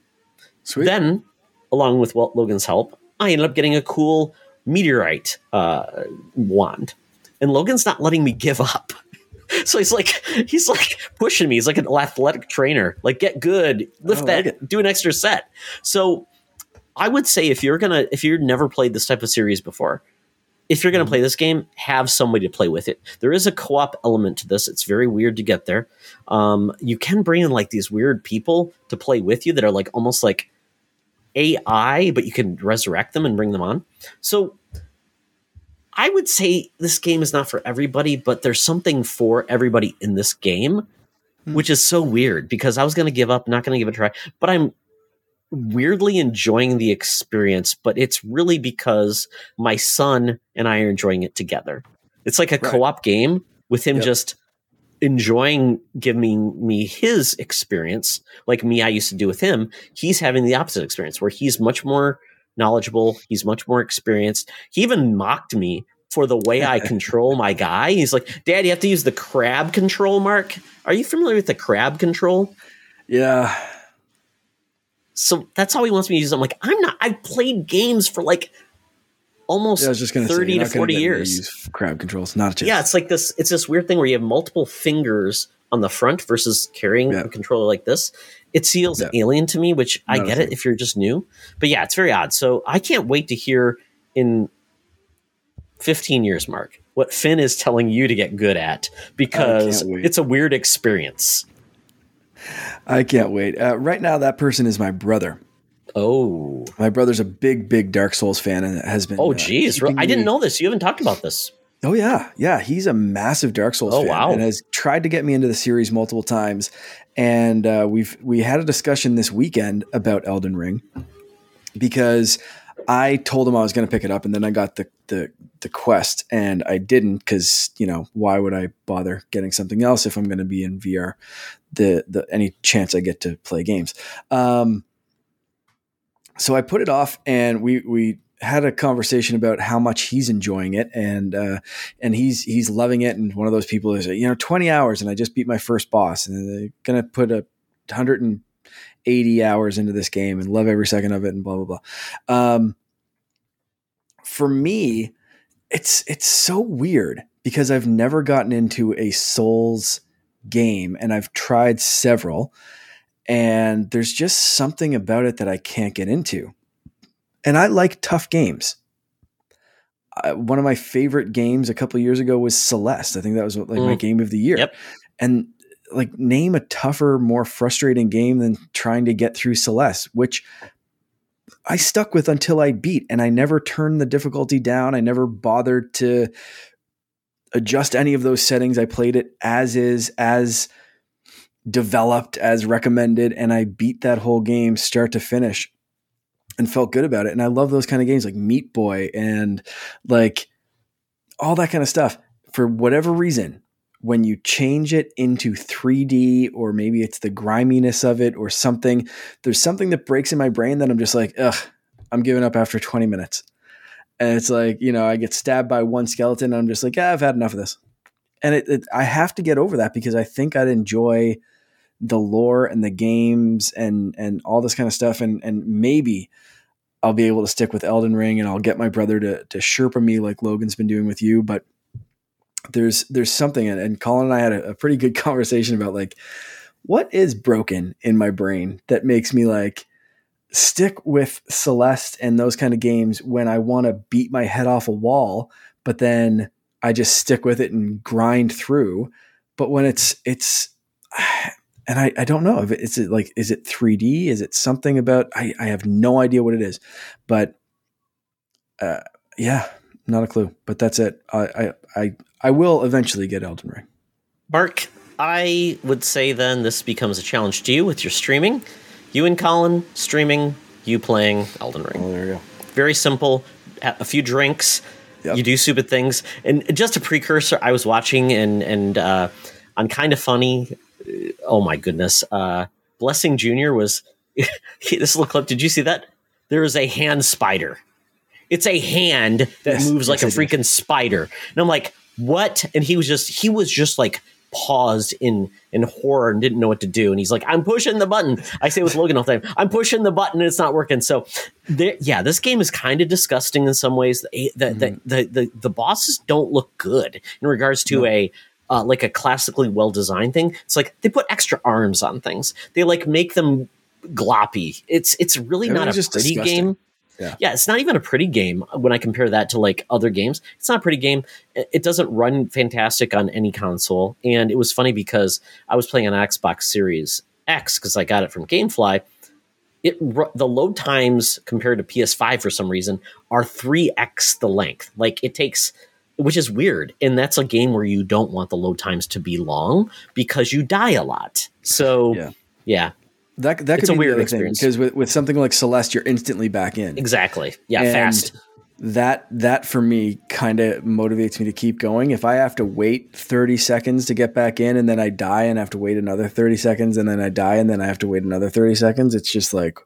Speaker 1: Sweet. Then, along with Logan's help, I ended up getting a cool meteorite uh, wand, and Logan's not letting me give up. so he's like, he's like pushing me. He's like an athletic trainer. Like, get good, lift oh, that, like do an extra set. So I would say if you're gonna, if you've never played this type of series before, if you're going to mm-hmm. play this game, have somebody to play with it. There is a co-op element to this. It's very weird to get there. Um, you can bring in like these weird people to play with you that are like almost like AI, but you can resurrect them and bring them on. So I would say this game is not for everybody, but there's something for everybody in this game, hmm. which is so weird because I was going to give up, not going to give it a try, but I'm weirdly enjoying the experience, but it's really because my son and I are enjoying it together. It's like a right. co-op game with him yep. just enjoying giving me his experience, like me I used to do with him. He's having the opposite experience where he's much more knowledgeable, he's much more experienced. He even mocked me for the way I control my guy. He's like, "Dad, you have to use the crab control, Mark. Are you familiar with the crab control?"
Speaker 2: Yeah.
Speaker 1: So that's how he wants me to use. It. I'm like, I'm not. I've played games for like almost yeah, I was just gonna 30 say, to 40 years. Use
Speaker 2: crab controls, not a chance.
Speaker 1: Yeah, it's like this. It's this weird thing where you have multiple fingers on the front versus carrying yeah. a controller like this. It feels yeah. alien to me, which not I get it if you're just new. But yeah, it's very odd. So I can't wait to hear in 15 years, Mark, what Finn is telling you to get good at because it's a weird experience.
Speaker 2: I can't wait. Uh, right now, that person is my brother.
Speaker 1: Oh,
Speaker 2: my brother's a big, big Dark Souls fan and has been.
Speaker 1: Oh, geez, uh, I didn't know this. You haven't talked about this.
Speaker 2: Oh yeah, yeah. He's a massive Dark Souls oh, fan wow. and has tried to get me into the series multiple times. And uh, we've we had a discussion this weekend about Elden Ring because I told him I was going to pick it up, and then I got the the the quest, and I didn't because you know why would I bother getting something else if I'm going to be in VR? The the any chance I get to play games. Um, so I put it off, and we we had a conversation about how much he's enjoying it, and uh, and he's he's loving it. And one of those people is you know 20 hours, and I just beat my first boss, and they're gonna put a hundred and 80 hours into this game and love every second of it and blah blah blah. Um, for me, it's it's so weird because I've never gotten into a Souls game and I've tried several and there's just something about it that I can't get into. And I like tough games. Uh, one of my favorite games a couple years ago was Celeste. I think that was like mm. my game of the year. Yep. And like name a tougher, more frustrating game than trying to get through Celeste, which I stuck with until I beat, and I never turned the difficulty down. I never bothered to adjust any of those settings. I played it as is, as developed, as recommended, and I beat that whole game start to finish and felt good about it. And I love those kind of games like Meat Boy and like all that kind of stuff. For whatever reason, when you change it into 3D or maybe it's the griminess of it or something, there's something that breaks in my brain that I'm just like, ugh, I'm giving up after 20 minutes. And it's like, you know, I get stabbed by one skeleton and I'm just like, yeah, I've had enough of this. And it, it, I have to get over that because I think I'd enjoy the lore and the games and and all this kind of stuff. And and maybe I'll be able to stick with Elden Ring and I'll get my brother to to Sherpa me like Logan's been doing with you. But there's there's something and Colin and I had a, a pretty good conversation about like what is broken in my brain that makes me like stick with Celeste and those kind of games when I want to beat my head off a wall, but then I just stick with it and grind through. But when it's it's and I, I don't know if it, is it like is it 3D? Is it something about I, I have no idea what it is, but uh, yeah, not a clue. But that's it. I, I I I will eventually get Elden Ring.
Speaker 1: Mark, I would say then this becomes a challenge to you with your streaming. You and Colin streaming, you playing Elden Ring.
Speaker 2: Oh, there you go.
Speaker 1: Very simple. A few drinks. Yep. You do stupid things. And just a precursor, I was watching and and uh, on Kinda Funny. Oh my goodness, uh, Blessing Junior was this little clip. Did you see that? There is a hand spider. It's a hand that yes, moves like yes, a freaking spider, and I'm like, what? And he was just he was just like paused in in horror and didn't know what to do. And he's like, I'm pushing the button. I say with Logan all the time, I'm pushing the button and it's not working. So there, yeah, this game is kind of disgusting in some ways. The the, mm-hmm. the, the, the, the bosses don't look good in regards to no. a uh, like a classically well designed thing. It's like they put extra arms on things. They like make them gloppy. It's it's really not a pretty disgusting. game. Yeah. yeah, it's not even a pretty game when I compare that to like other games. It's not a pretty game. It doesn't run fantastic on any console. And it was funny because I was playing on Xbox Series X because I got it from GameFly. It the load times compared to PS5 for some reason are 3x the length. Like it takes which is weird. And that's a game where you don't want the load times to be long because you die a lot. So yeah, yeah
Speaker 2: that that could be a weird experience because with, with something like Celeste, you're instantly back in.
Speaker 1: Exactly. Yeah, and fast.
Speaker 2: That that for me kind of motivates me to keep going. If I have to wait 30 seconds to get back in, and then I die, and have to wait another 30 seconds, and then I die, and then I have to wait another 30 seconds, it's just like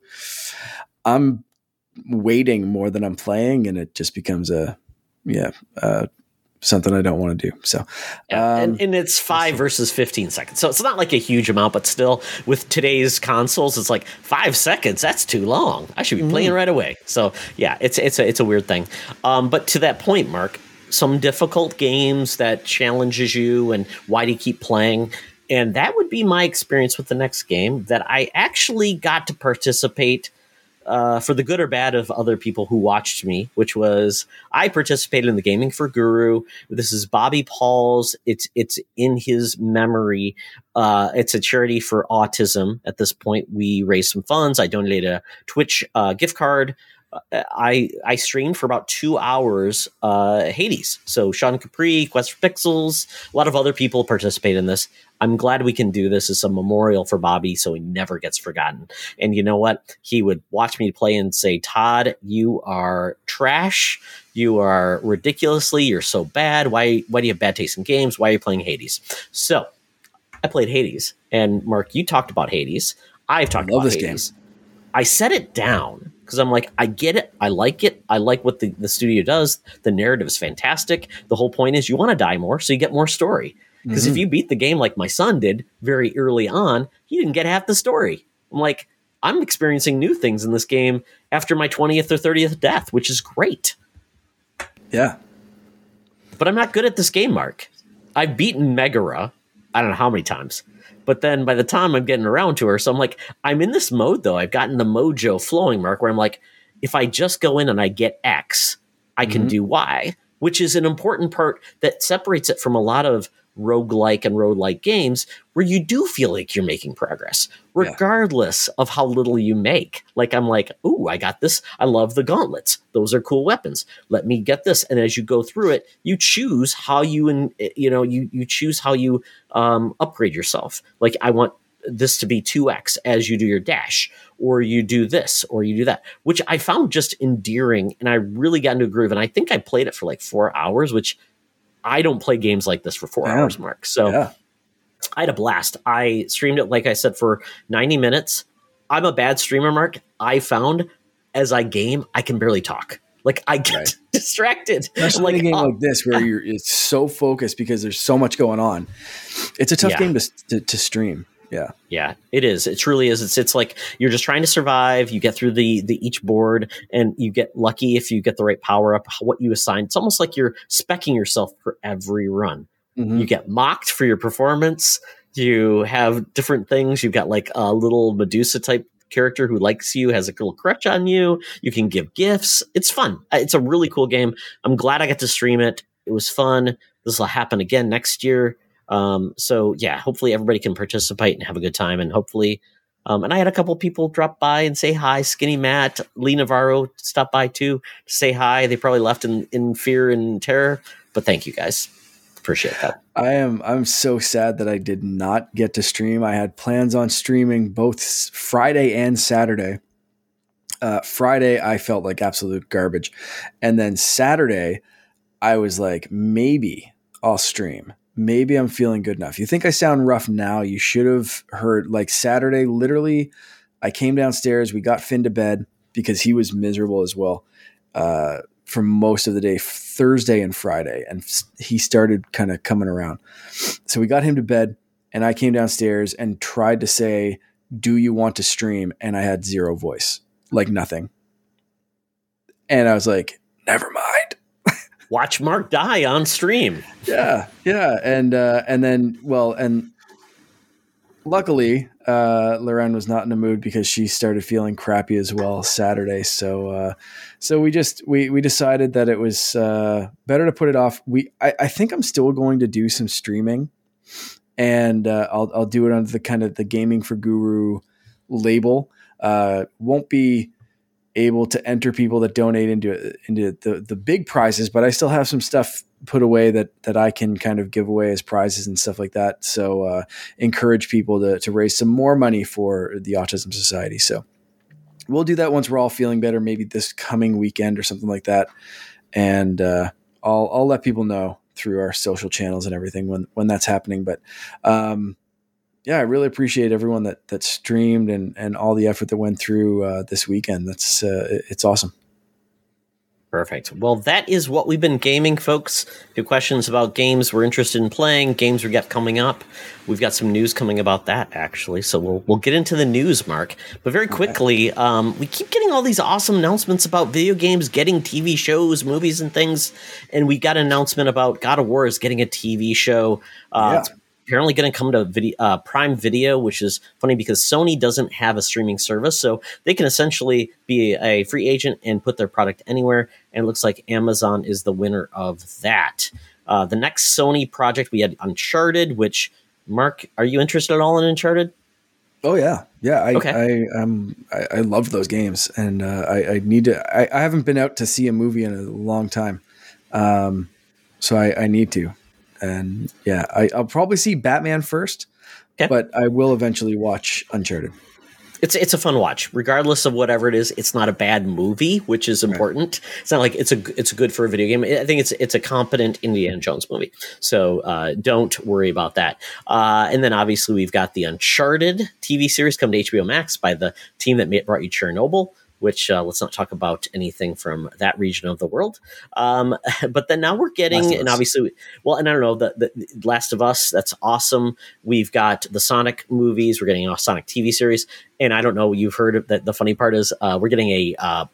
Speaker 2: I'm waiting more than I'm playing, and it just becomes a yeah uh, something I don't want to do. So,
Speaker 1: yeah, um, and, and, it's five versus 15 seconds. So it's not like a huge amount, but still with today's consoles, it's like five seconds. That's too long. I should be playing mm-hmm. right away. So yeah, it's, it's a, it's a weird thing. Um, but to that point, Mark, some difficult games that challenges you and why do you keep playing? And that would be my experience with the next game that I actually got to participate – uh, for the good or bad of other people who watched me, which was I participated in the Gaming for Guru. This is Bobby Paul's. It's it's in his memory. Uh, it's a charity for autism. At this point, we raised some funds. I donated a Twitch uh, gift card. I I streamed for about two hours. Uh, Hades. So Sean Capri, Quest for Pixels, a lot of other people participate in this. I'm glad we can do this as a memorial for Bobby so he never gets forgotten. And you know what? He would watch me play and say, Todd, you are trash. You are ridiculously, you're so bad. Why, why do you have bad taste in games? Why are you playing Hades? So I played Hades. And Mark, you talked about Hades. I've talked about this Hades. Game. I set it down because I'm like, I get it. I like it. I like what the, the studio does. The narrative is fantastic. The whole point is you want to die more, so you get more story. Because mm-hmm. if you beat the game like my son did very early on, he didn't get half the story. I'm like, I'm experiencing new things in this game after my 20th or 30th death, which is great.
Speaker 2: Yeah.
Speaker 1: But I'm not good at this game, Mark. I've beaten Megara, I don't know how many times. But then by the time I'm getting around to her, so I'm like, I'm in this mode though. I've gotten the mojo flowing, Mark, where I'm like, if I just go in and I get X, I can mm-hmm. do Y, which is an important part that separates it from a lot of roguelike and roguelite games where you do feel like you're making progress, regardless yeah. of how little you make. Like I'm like, ooh, I got this. I love the gauntlets. Those are cool weapons. Let me get this. And as you go through it, you choose how you and you know you you choose how you um, upgrade yourself. Like I want this to be 2x as you do your dash or you do this or you do that which i found just endearing and i really got into a groove and i think i played it for like four hours which I don't play games like this for four yeah. hours, Mark. So yeah. I had a blast. I streamed it, like I said, for 90 minutes. I'm a bad streamer, Mark. I found as I game, I can barely talk. Like I get right. distracted.
Speaker 2: Especially like, in a game oh. like this where you're it's so focused because there's so much going on. It's a tough yeah. game to, to, to stream. Yeah.
Speaker 1: Yeah, it is. It truly is. It's it's like you're just trying to survive. You get through the the each board and you get lucky if you get the right power up, what you assign. It's almost like you're specking yourself for every run. Mm-hmm. You get mocked for your performance. You have different things. You've got like a little Medusa type character who likes you, has a little crutch on you. You can give gifts. It's fun. It's a really cool game. I'm glad I got to stream it. It was fun. This will happen again next year. Um, so yeah, hopefully everybody can participate and have a good time, and hopefully. Um, and I had a couple people drop by and say hi. Skinny Matt, Lee Navarro stopped by too to say hi. They probably left in, in fear and terror, but thank you guys. Appreciate that.
Speaker 2: I am I'm so sad that I did not get to stream. I had plans on streaming both Friday and Saturday. Uh, Friday I felt like absolute garbage, and then Saturday I was like maybe I'll stream maybe I'm feeling good enough. You think I sound rough now? You should have heard like Saturday, literally, I came downstairs, we got Finn to bed because he was miserable as well uh, for most of the day, Thursday and Friday. And he started kind of coming around. So we got him to bed, and I came downstairs and tried to say, Do you want to stream? And I had zero voice, like nothing. And I was like, Never mind
Speaker 1: watch Mark die on stream.
Speaker 2: Yeah, yeah, and uh, and then well, and luckily, uh, Loren was not in the mood because she started feeling crappy as well Saturday. So, uh, so we just we we decided that it was uh, better to put it off. We I, I think I'm still going to do some streaming, and uh, I'll I'll do it under the kind of the gaming for Guru label. Uh, won't be able to enter people that donate into into the the big prizes, but I still have some stuff put away that that I can kind of give away as prizes and stuff like that. So uh, encourage people to to raise some more money for the Autism Society. So we'll do that once we're all feeling better, maybe this coming weekend or something like that, and uh, I'll I'll let people know through our social channels and everything when when that's happening. But um, yeah, I really appreciate everyone that that streamed and and all the effort that went through uh, this weekend. That's uh, it's awesome.
Speaker 1: Perfect. Well, that is what we've been gaming, folks. If you have questions about games we're interested in playing, games we got coming up, we've got some news coming about that actually. So we'll we'll get into the news, Mark. But very quickly, um, we keep getting all these awesome announcements about video games getting TV shows, movies, and things. And we got an announcement about God of War is getting a TV show. Uh, yeah apparently going to come to video, uh, Prime Video, which is funny because Sony doesn't have a streaming service, so they can essentially be a free agent and put their product anywhere. And it looks like Amazon is the winner of that. Uh, the next Sony project we had Uncharted, which Mark, are you interested at all in Uncharted?
Speaker 2: Oh yeah, yeah. I okay. I um I, I love those games, and uh, I, I need to. I, I haven't been out to see a movie in a long time, um, so I, I need to and yeah, I, will probably see Batman first, okay. but I will eventually watch Uncharted.
Speaker 1: It's it's a fun watch, regardless of whatever it is. It's not a bad movie, which is important. Right. It's not like it's a it's good for a video game. I think it's it's a competent Indiana Jones movie, so uh, don't worry about that. Uh, and then obviously we've got the Uncharted TV series come to HBO Max by the team that brought you Chernobyl which uh, let's not talk about anything from that region of the world. Um, but then now we're getting, and obviously, well, and I don't know, the, the, Last of Us, that's awesome. We've got the Sonic movies, we're getting a Sonic TV series, and I don't know, you've heard that the funny part is uh, we're getting a uh,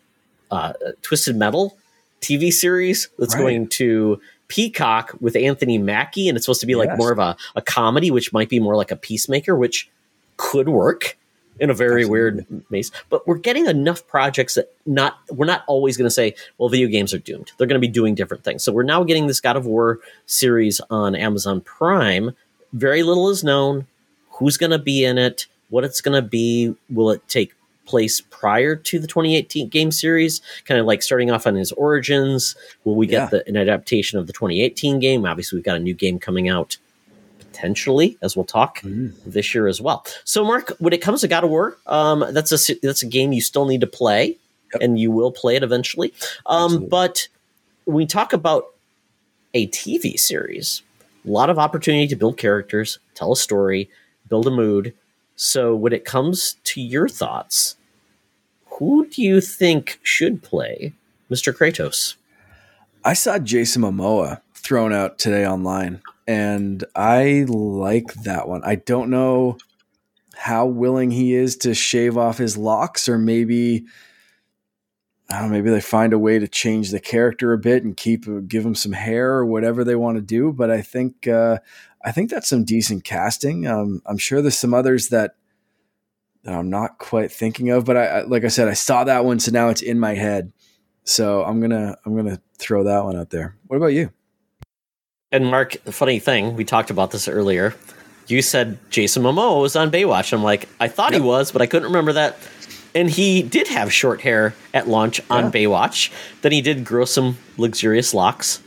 Speaker 1: uh Twisted Metal TV series that's right. going to Peacock with Anthony Mackie, and it's supposed to be like yes. more of a, a comedy, which might be more like a peacemaker, which could work in a very Absolutely. weird maze. But we're getting enough projects that not we're not always going to say, well, video games are doomed. They're going to be doing different things. So we're now getting this God of War series on Amazon Prime. Very little is known. Who's going to be in it? What it's going to be? Will it take place prior to the 2018 game series? Kind of like starting off on his origins. Will we get yeah. the, an adaptation of the 2018 game? Obviously, we've got a new game coming out potentially, as we'll talk mm. this year as well. So, Mark, when it comes to God of War, um, that's a that's a game you still need to play, yep. and you will play it eventually. Um, but when we talk about a TV series, a lot of opportunity to build characters, tell a story, build a mood. So, when it comes to your thoughts, who do you think should play Mr. Kratos?
Speaker 2: I saw Jason Momoa thrown out today online and I like that one. I don't know how willing he is to shave off his locks, or maybe I don't know, maybe they find a way to change the character a bit and keep give him some hair or whatever they want to do. But I think uh, I think that's some decent casting. Um, I'm sure there's some others that that I'm not quite thinking of, but I, I like I said, I saw that one, so now it's in my head. So I'm gonna I'm gonna throw that one out there. What about you?
Speaker 1: And Mark, the funny thing, we talked about this earlier. You said Jason Momoa was on Baywatch. I'm like, I thought yep. he was, but I couldn't remember that. And he did have short hair at launch on yeah. Baywatch. Then he did grow some luxurious locks.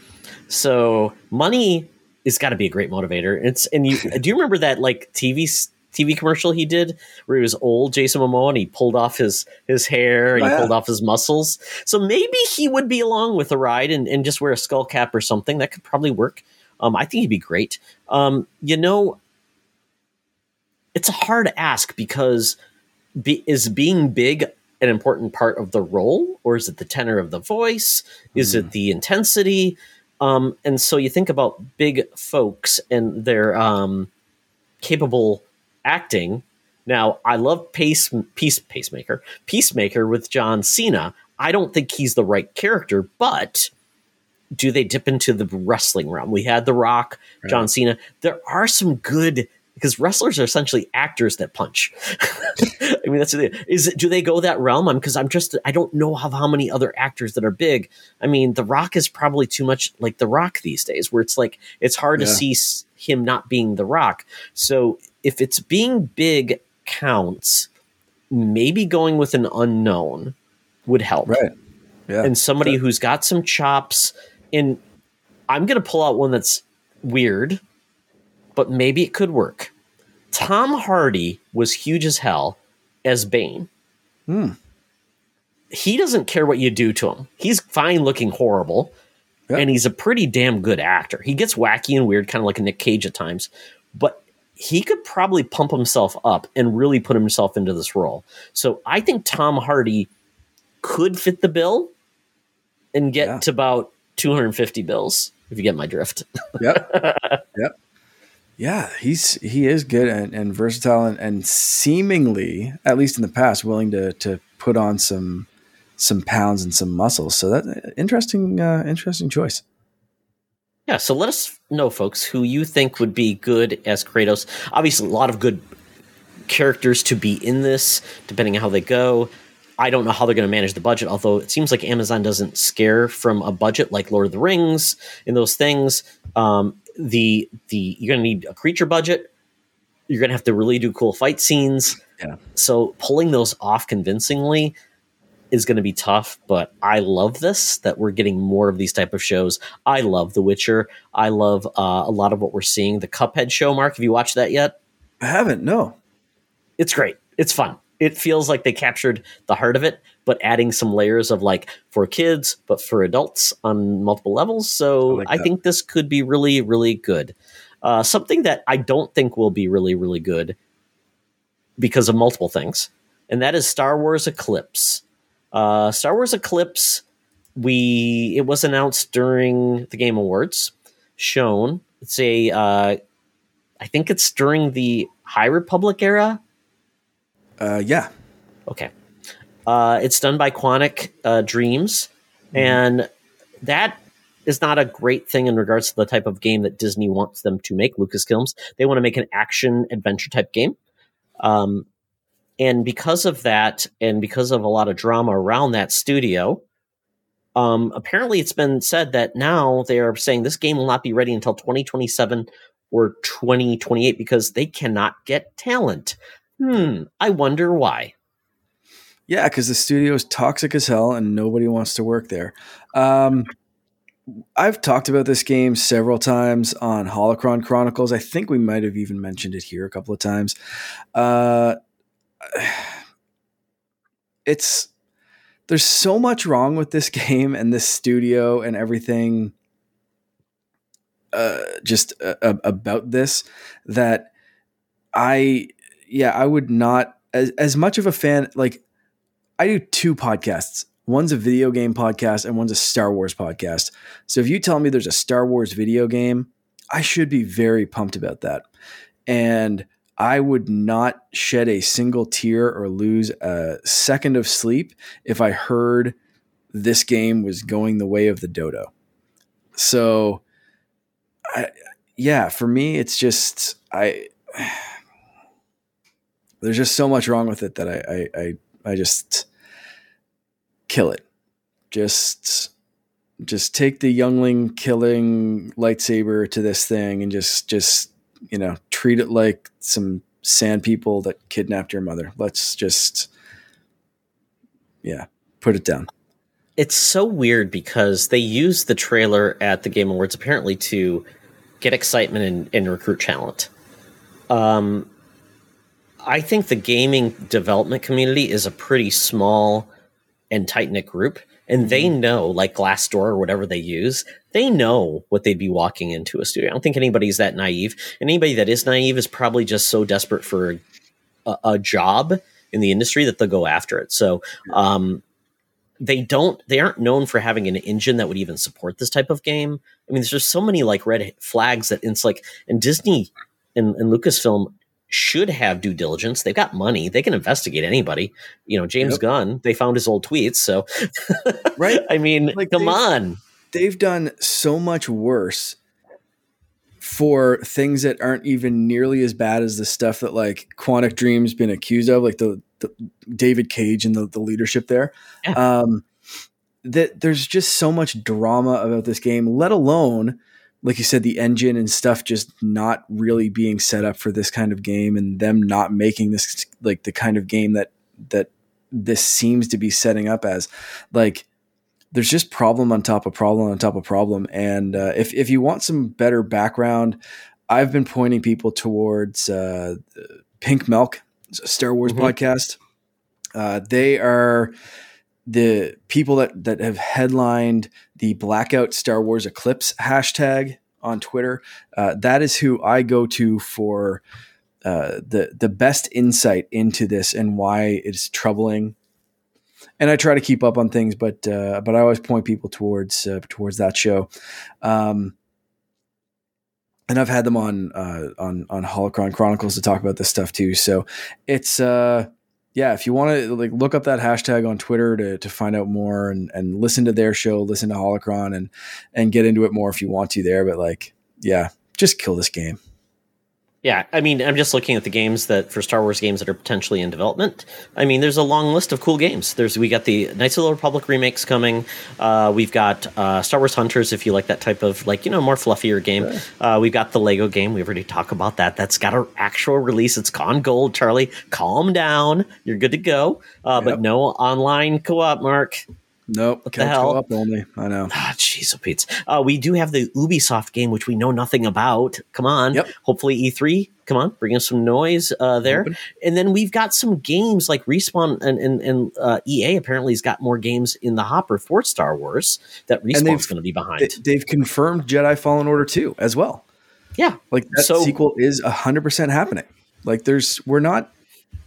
Speaker 1: So money has got to be a great motivator. It's and you do you remember that like TV TV commercial he did where he was old Jason Momoa and he pulled off his his hair and oh, he yeah. pulled off his muscles. So maybe he would be along with a ride and, and just wear a skull cap or something. That could probably work. Um, I think he'd be great. Um, you know, it's a hard ask because be, is being big an important part of the role, or is it the tenor of the voice? Is mm. it hmm. the intensity? Um, and so you think about big folks and their um, capable acting. Now, I love Pace, Peace, Pacemaker, Peacemaker with John Cena. I don't think he's the right character, but do they dip into the wrestling realm? We had The Rock, right. John Cena. There are some good because wrestlers are essentially actors that punch. I mean, that's the is it, do they go that realm? I'm because I'm just I don't know how how many other actors that are big. I mean, The Rock is probably too much like The Rock these days, where it's like it's hard yeah. to see him not being The Rock. So if it's being big counts, maybe going with an unknown would help.
Speaker 2: Right.
Speaker 1: Yeah. And somebody who's got some chops. And I'm going to pull out one that's weird, but maybe it could work. Tom Hardy was huge as hell as Bane.
Speaker 2: Hmm.
Speaker 1: He doesn't care what you do to him. He's fine looking horrible. Yep. And he's a pretty damn good actor. He gets wacky and weird, kind of like a Nick Cage at times. But he could probably pump himself up and really put himself into this role. So I think Tom Hardy could fit the bill and get yeah. to about 250 bills, if you get my drift.
Speaker 2: yep. Yep. Yeah, he's he is good and, and versatile and, and, seemingly, at least in the past, willing to to put on some some pounds and some muscles. So that interesting uh, interesting choice.
Speaker 1: Yeah, so let us know, folks, who you think would be good as Kratos. Obviously, a lot of good characters to be in this, depending on how they go. I don't know how they're going to manage the budget, although it seems like Amazon doesn't scare from a budget like Lord of the Rings and those things. Um, the the you're going to need a creature budget. You're going to have to really do cool fight scenes.
Speaker 2: Yeah.
Speaker 1: So pulling those off convincingly is going to be tough, but I love this that we're getting more of these type of shows. I love The Witcher. I love uh, a lot of what we're seeing. The Cuphead show, Mark, have you watched that yet?
Speaker 2: I haven't. No.
Speaker 1: It's great. It's fun. It feels like they captured the heart of it, but adding some layers of like for kids, but for adults on multiple levels. So I, like I think this could be really, really good. Uh, something that I don't think will be really, really good because of multiple things, and that is Star Wars Eclipse. Uh, Star Wars Eclipse, we it was announced during the Game Awards, shown. It's a, uh, I think it's during the High Republic era.
Speaker 2: Uh, yeah.
Speaker 1: Okay. Uh, it's done by Quantic uh, Dreams, mm-hmm. and that is not a great thing in regards to the type of game that Disney wants them to make. Lucasfilms they want to make an action adventure type game. Um, and because of that, and because of a lot of drama around that studio, um, apparently it's been said that now they are saying this game will not be ready until 2027 or 2028 because they cannot get talent. Hmm, I wonder why.
Speaker 2: Yeah, because the studio is toxic as hell and nobody wants to work there. Um, I've talked about this game several times on Holocron Chronicles. I think we might have even mentioned it here a couple of times. Uh, it's there's so much wrong with this game and this studio and everything uh, just uh, about this that I yeah I would not as as much of a fan like I do two podcasts one's a video game podcast and one's a Star Wars podcast so if you tell me there's a Star Wars video game I should be very pumped about that and I would not shed a single tear or lose a second of sleep if I heard this game was going the way of the dodo. So, I, yeah, for me, it's just I. There's just so much wrong with it that I I I, I just kill it. Just just take the youngling killing lightsaber to this thing and just just you know treat it like some sand people that kidnapped your mother. Let's just yeah, put it down.
Speaker 1: It's so weird because they use the trailer at the Game Awards apparently to get excitement and, and recruit talent. Um, I think the gaming development community is a pretty small and tight knit group, and they mm-hmm. know, like Glassdoor or whatever they use, they know what they'd be walking into a studio. I don't think anybody's that naive. And anybody that is naive is probably just so desperate for a, a job in the industry that they'll go after it. So, um, they don't they aren't known for having an engine that would even support this type of game. I mean, there's just so many like red flags that it's like and Disney and, and Lucasfilm should have due diligence. They've got money. They can investigate anybody. You know, James yep. Gunn, they found his old tweets. So,
Speaker 2: right.
Speaker 1: I mean, like come on.
Speaker 2: They've done so much worse for things that aren't even nearly as bad as the stuff that like Quantic Dream's been accused of, like the, the David Cage and the, the leadership there. Yeah. Um, that there's just so much drama about this game, let alone – like you said, the engine and stuff just not really being set up for this kind of game, and them not making this like the kind of game that that this seems to be setting up as. Like, there's just problem on top of problem on top of problem, and uh, if if you want some better background, I've been pointing people towards uh, Pink Milk, Star Wars mm-hmm. podcast. Uh, they are the people that that have headlined the blackout Star Wars Eclipse hashtag on Twitter. Uh, that is who I go to for uh, the the best insight into this and why it's troubling. And I try to keep up on things, but uh, but I always point people towards uh, towards that show. Um, and I've had them on uh, on on Holocron Chronicles to talk about this stuff too. So it's uh, yeah, if you want to like look up that hashtag on Twitter to, to find out more and, and listen to their show, listen to Holocron and and get into it more if you want to there. But like, yeah, just kill this game.
Speaker 1: Yeah, I mean, I'm just looking at the games that for Star Wars games that are potentially in development. I mean, there's a long list of cool games. There's we got the Knights of the Republic remakes coming. Uh, we've got uh, Star Wars Hunters, if you like that type of like you know more fluffier game. Uh, we've got the Lego game. We've already talked about that. That's got an actual release. It's gone gold. Charlie, calm down. You're good to go. Uh, yep. But no online co-op, Mark.
Speaker 2: Nope. What the hell? Up only. I know.
Speaker 1: Ah, jeez, oh Pete. Uh, we do have the Ubisoft game, which we know nothing about. Come on. Yep. Hopefully E3. Come on, bring us some noise uh, there. Open. And then we've got some games like Respawn and, and, and uh, EA apparently has got more games in the hopper for Star Wars that Respawn's going to be behind.
Speaker 2: They, have confirmed Jedi Fallen Order 2 as well.
Speaker 1: Yeah.
Speaker 2: Like that so, sequel is 100% happening. Like there's, we're not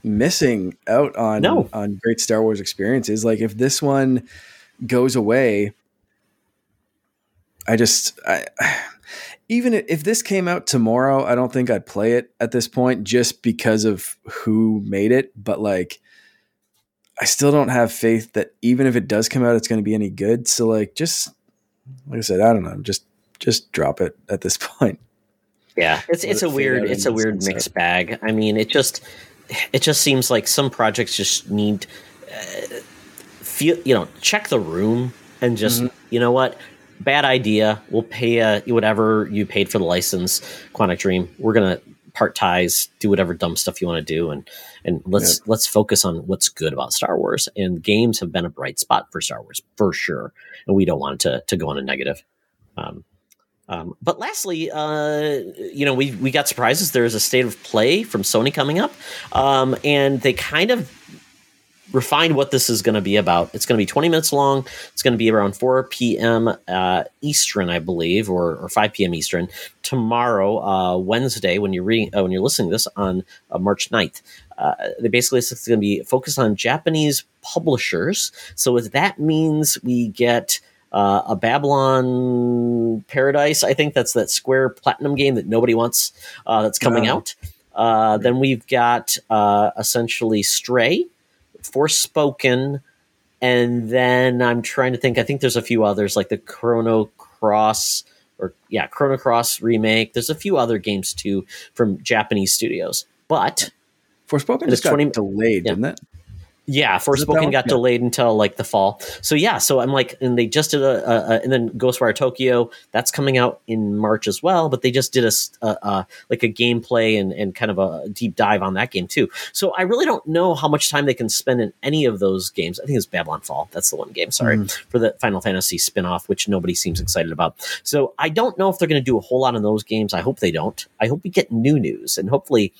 Speaker 2: missing out on no. on great Star Wars experiences. Like if this one goes away, I just I even if this came out tomorrow, I don't think I'd play it at this point just because of who made it, but like I still don't have faith that even if it does come out it's going to be any good. So like just like I said, I don't know, just just drop it at this point.
Speaker 1: Yeah, it's it's a weird it's a weird mixed bag. I mean, it just it just seems like some projects just need uh, feel you know check the room and just mm-hmm. you know what? Bad idea. We'll pay uh, whatever you paid for the license quantic dream. We're gonna part ties do whatever dumb stuff you want to do and and let's let's focus on what's good about star wars. And games have been a bright spot for star wars for sure. And we don't want to, to go on a negative. Um, um, but lastly, uh, you know, we we got surprises. There is a state of play from Sony coming up, um, and they kind of refined what this is going to be about. It's going to be 20 minutes long. It's going to be around 4 p.m. Uh, Eastern, I believe, or, or 5 p.m. Eastern tomorrow, uh, Wednesday, when you're reading, uh, when you're listening to this on uh, March 9th. Uh, they basically it's going to be focused on Japanese publishers. So that means we get uh, a Babylon Paradise. I think that's that Square Platinum game that nobody wants uh, that's coming out. Uh, then we've got uh, essentially Stray, Forspoken, and then I'm trying to think. I think there's a few others like the Chrono Cross or yeah, Chrono Cross remake. There's a few other games too from Japanese studios, but
Speaker 2: Forspoken just got 20, delayed, yeah. didn't it?
Speaker 1: Yeah, Forspoken got yeah. delayed until like the fall. So yeah, so I'm like, and they just did a, a, a, and then Ghostwire Tokyo that's coming out in March as well. But they just did a, a, like a gameplay and and kind of a deep dive on that game too. So I really don't know how much time they can spend in any of those games. I think it's Babylon Fall. That's the one game. Sorry mm. for the Final Fantasy spinoff, which nobody seems excited about. So I don't know if they're going to do a whole lot in those games. I hope they don't. I hope we get new news and hopefully,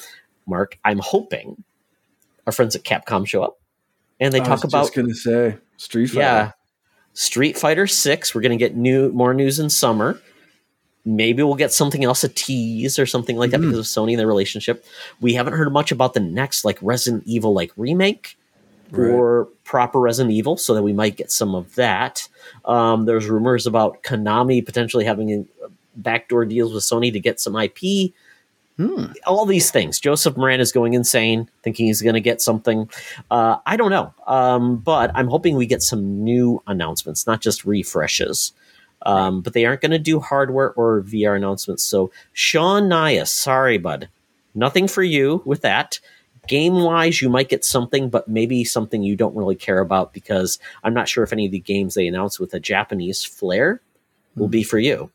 Speaker 1: Mark. I'm hoping our friends at Capcom show up and they I talk about.
Speaker 2: Just to say Street Fighter. Yeah,
Speaker 1: Street Fighter Six. We're going to get new more news in summer. Maybe we'll get something else a tease or something like that mm-hmm. because of Sony and their relationship. We haven't heard much about the next like Resident Evil like remake right. or proper Resident Evil, so that we might get some of that. Um, there's rumors about Konami potentially having backdoor deals with Sony to get some IP. Hmm. All these things. Joseph Moran is going insane, thinking he's going to get something. Uh, I don't know, um, but I'm hoping we get some new announcements, not just refreshes. Um, but they aren't going to do hardware or VR announcements. So, Sean Nias, sorry, bud, nothing for you with that. Game wise, you might get something, but maybe something you don't really care about because I'm not sure if any of the games they announce with a Japanese flair will be for you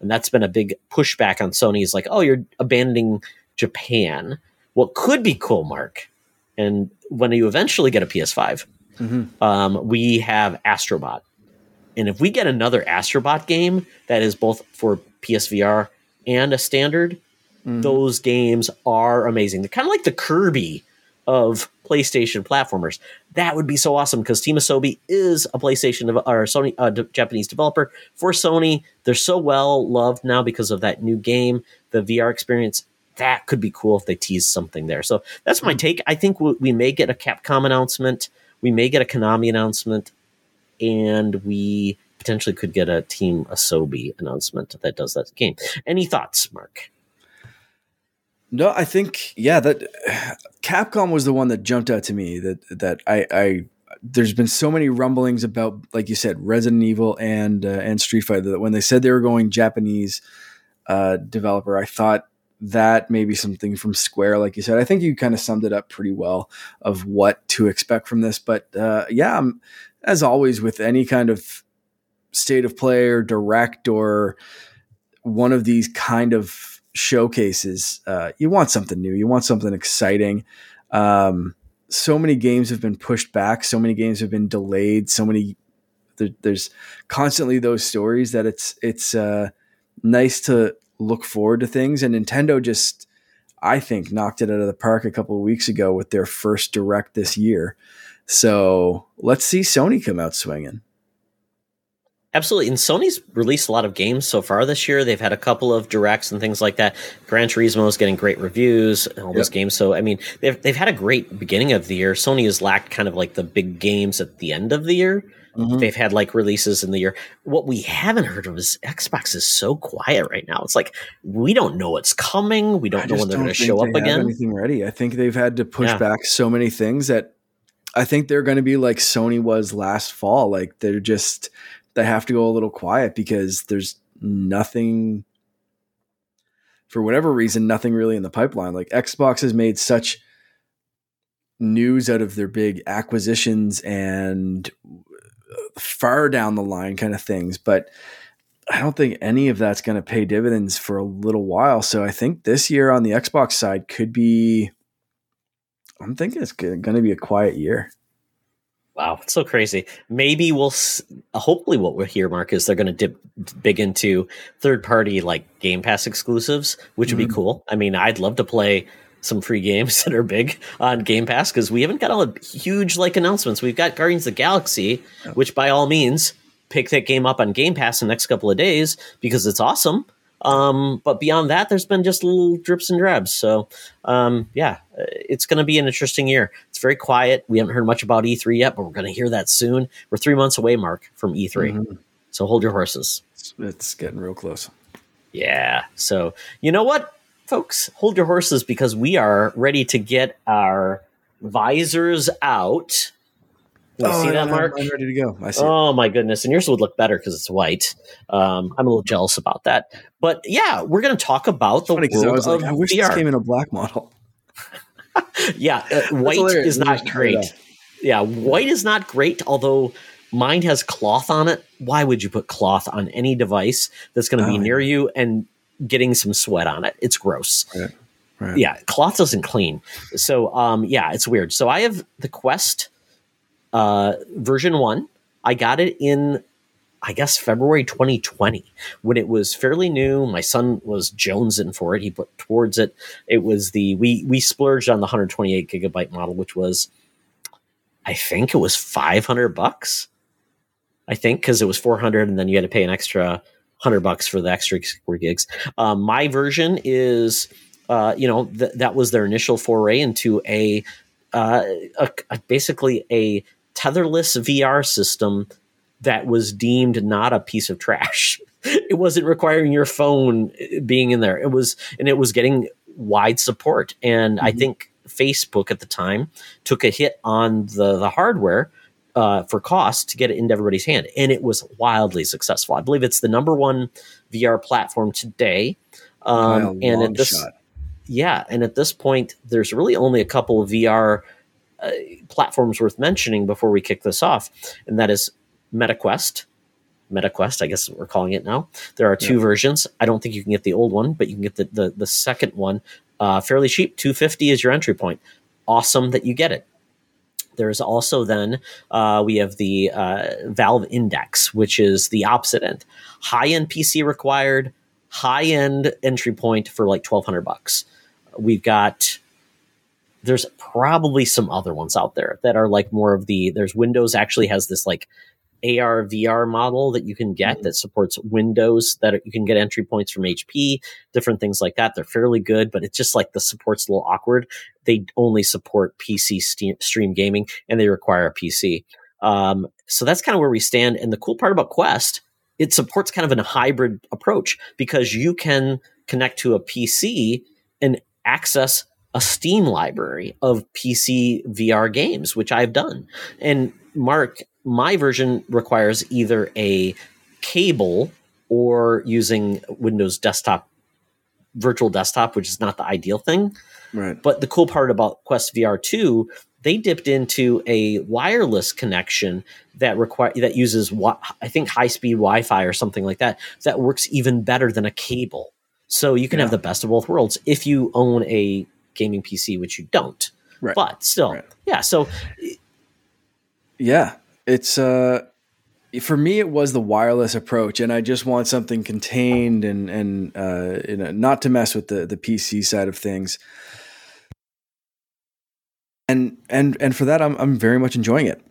Speaker 1: and that's been a big pushback on Sony. Is like, oh, you're abandoning Japan. What could be cool, Mark, and when you eventually get a PS5, mm-hmm. um, we have Astrobot, and if we get another Astrobot game that is both for PSVR and a standard, mm-hmm. those games are amazing. They're kind of like the Kirby of PlayStation platformers. That would be so awesome because Team Asobi is a PlayStation or Sony uh, Japanese developer for Sony. They're so well loved now because of that new game, the VR experience. That could be cool if they tease something there. So that's my hmm. take. I think we may get a Capcom announcement, we may get a Konami announcement, and we potentially could get a Team Asobi announcement that does that game. Any thoughts, Mark?
Speaker 2: No, I think yeah that Capcom was the one that jumped out to me that that I, I there's been so many rumblings about like you said Resident Evil and uh, and Street Fighter that when they said they were going Japanese uh, developer, I thought that maybe something from Square, like you said. I think you kind of summed it up pretty well of what to expect from this. But uh, yeah, I'm, as always with any kind of state of play or direct or one of these kind of showcases, uh, you want something new. You want something exciting. Um, so many games have been pushed back. So many games have been delayed. So many there, there's constantly those stories that it's it's uh, nice to look forward to things. And Nintendo just, I think, knocked it out of the park a couple of weeks ago with their first direct this year. So let's see Sony come out swinging.
Speaker 1: Absolutely. And Sony's released a lot of games so far this year. They've had a couple of directs and things like that. Gran Turismo is getting great reviews and all yep. those games. So, I mean, they've, they've had a great beginning of the year. Sony has lacked kind of like the big games at the end of the year. Mm-hmm. They've had like releases in the year. What we haven't heard of is Xbox is so quiet right now. It's like we don't know what's coming. We don't I know when they're going to show up again.
Speaker 2: Anything ready? I think they've had to push yeah. back so many things that I think they're going to be like Sony was last fall. Like they're just they have to go a little quiet because there's nothing for whatever reason nothing really in the pipeline. Like xbox has made such news out of their big acquisitions and far down the line kind of things but i don't think any of that's going to pay dividends for a little while. So i think this year on the xbox side could be i'm thinking it's going to be a quiet year
Speaker 1: Wow, it's so crazy. Maybe we'll, hopefully, what we'll hear, Mark, is they're going to dip big into third party like Game Pass exclusives, which mm-hmm. would be mm-hmm. cool. I mean, I'd love to play some free games that are big on Game Pass because we haven't got all the huge like announcements. We've got Guardians of the Galaxy, which by all means, pick that game up on Game Pass in the next couple of days because it's awesome. Um, but beyond that, there's been just little drips and drabs. So, um, yeah, it's going to be an interesting year. It's very quiet. We haven't heard much about E3 yet, but we're going to hear that soon. We're three months away, Mark, from E3. Mm-hmm. So hold your horses.
Speaker 2: It's, it's getting real close.
Speaker 1: Yeah. So, you know what, folks? Hold your horses because we are ready to get our visors out you oh, see that, Mark?
Speaker 2: I'm ready to go. I
Speaker 1: see. Oh it. my goodness! And yours would look better because it's white. Um, I'm a little jealous about that. But yeah, we're going to talk about it's the world I was like, I
Speaker 2: wish VR. this came in a black model.
Speaker 1: yeah, uh, white is not great. Yeah, white is not great, although mine has cloth on it. Why would you put cloth on any device that's going to oh, be near yeah. you and getting some sweat on it? It's gross. Right. Right. Yeah, cloth doesn't clean. So, um, yeah, it's weird. So I have the Quest uh, version one. I got it in I guess February 2020 when it was fairly new. My son was jonesing for it. He put towards it. It was the we we splurged on the 128 gigabyte model, which was I think it was 500 bucks. I think because it was 400 and then you had to pay an extra 100 bucks for the extra four gigs. Um, my version is, uh, you know, th- that was their initial foray into a, uh, a, a basically a tetherless VR system that was deemed not a piece of trash. it wasn't requiring your phone being in there. It was, and it was getting wide support. And mm-hmm. I think Facebook at the time took a hit on the the hardware uh, for cost to get it into everybody's hand, and it was wildly successful. I believe it's the number one VR platform today. Um, and at this, shot. yeah, and at this point, there's really only a couple of VR uh, platforms worth mentioning before we kick this off, and that is MetaQuest. MetaQuest, I guess we're calling it now. There are two yeah. versions. I don't think you can get the old one, but you can get the the, the second one uh, fairly cheap. Two fifty is your entry point. Awesome that you get it. There's also then uh, we have the uh, Valve Index, which is the opposite end. High end PC required, high end entry point for like twelve hundred bucks. We've got there's probably some other ones out there that are like more of the there's Windows actually has this like AR VR model that you can get mm-hmm. that supports Windows that you can get entry points from HP, different things like that. They're fairly good, but it's just like the support's a little awkward. They only support PC stream gaming and they require a PC. Um, so that's kind of where we stand. And the cool part about Quest, it supports kind of a hybrid approach because you can connect to a PC and access a Steam library of PC VR games, which I've done. And Mark, my version requires either a cable or using Windows desktop virtual desktop, which is not the ideal thing.
Speaker 2: Right.
Speaker 1: But the cool part about Quest VR 2, they dipped into a wireless connection that require that uses I think high speed Wi-Fi or something like that that works even better than a cable. So you can yeah. have the best of both worlds if you own a gaming PC, which you don't. Right. But still, right. yeah. So
Speaker 2: yeah, it's uh for me it was the wireless approach and i just want something contained and and uh you know, not to mess with the the pc side of things and and and for that i'm i'm very much enjoying it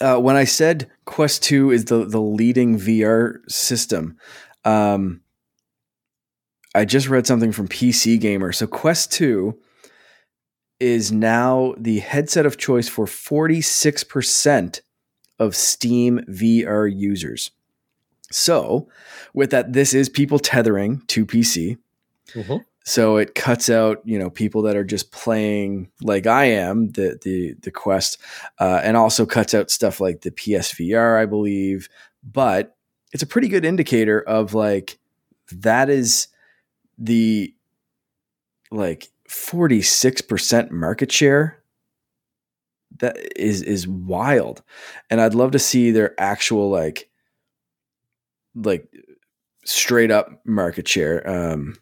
Speaker 2: uh, when i said quest 2 is the the leading vr system um i just read something from pc gamer so quest 2 is now the headset of choice for 46% of Steam VR users. So, with that, this is people tethering to PC. Mm-hmm. So it cuts out, you know, people that are just playing like I am the the the Quest, uh, and also cuts out stuff like the PSVR, I believe. But it's a pretty good indicator of like that is the like 46% market share that is is wild and i'd love to see their actual like like straight up market share um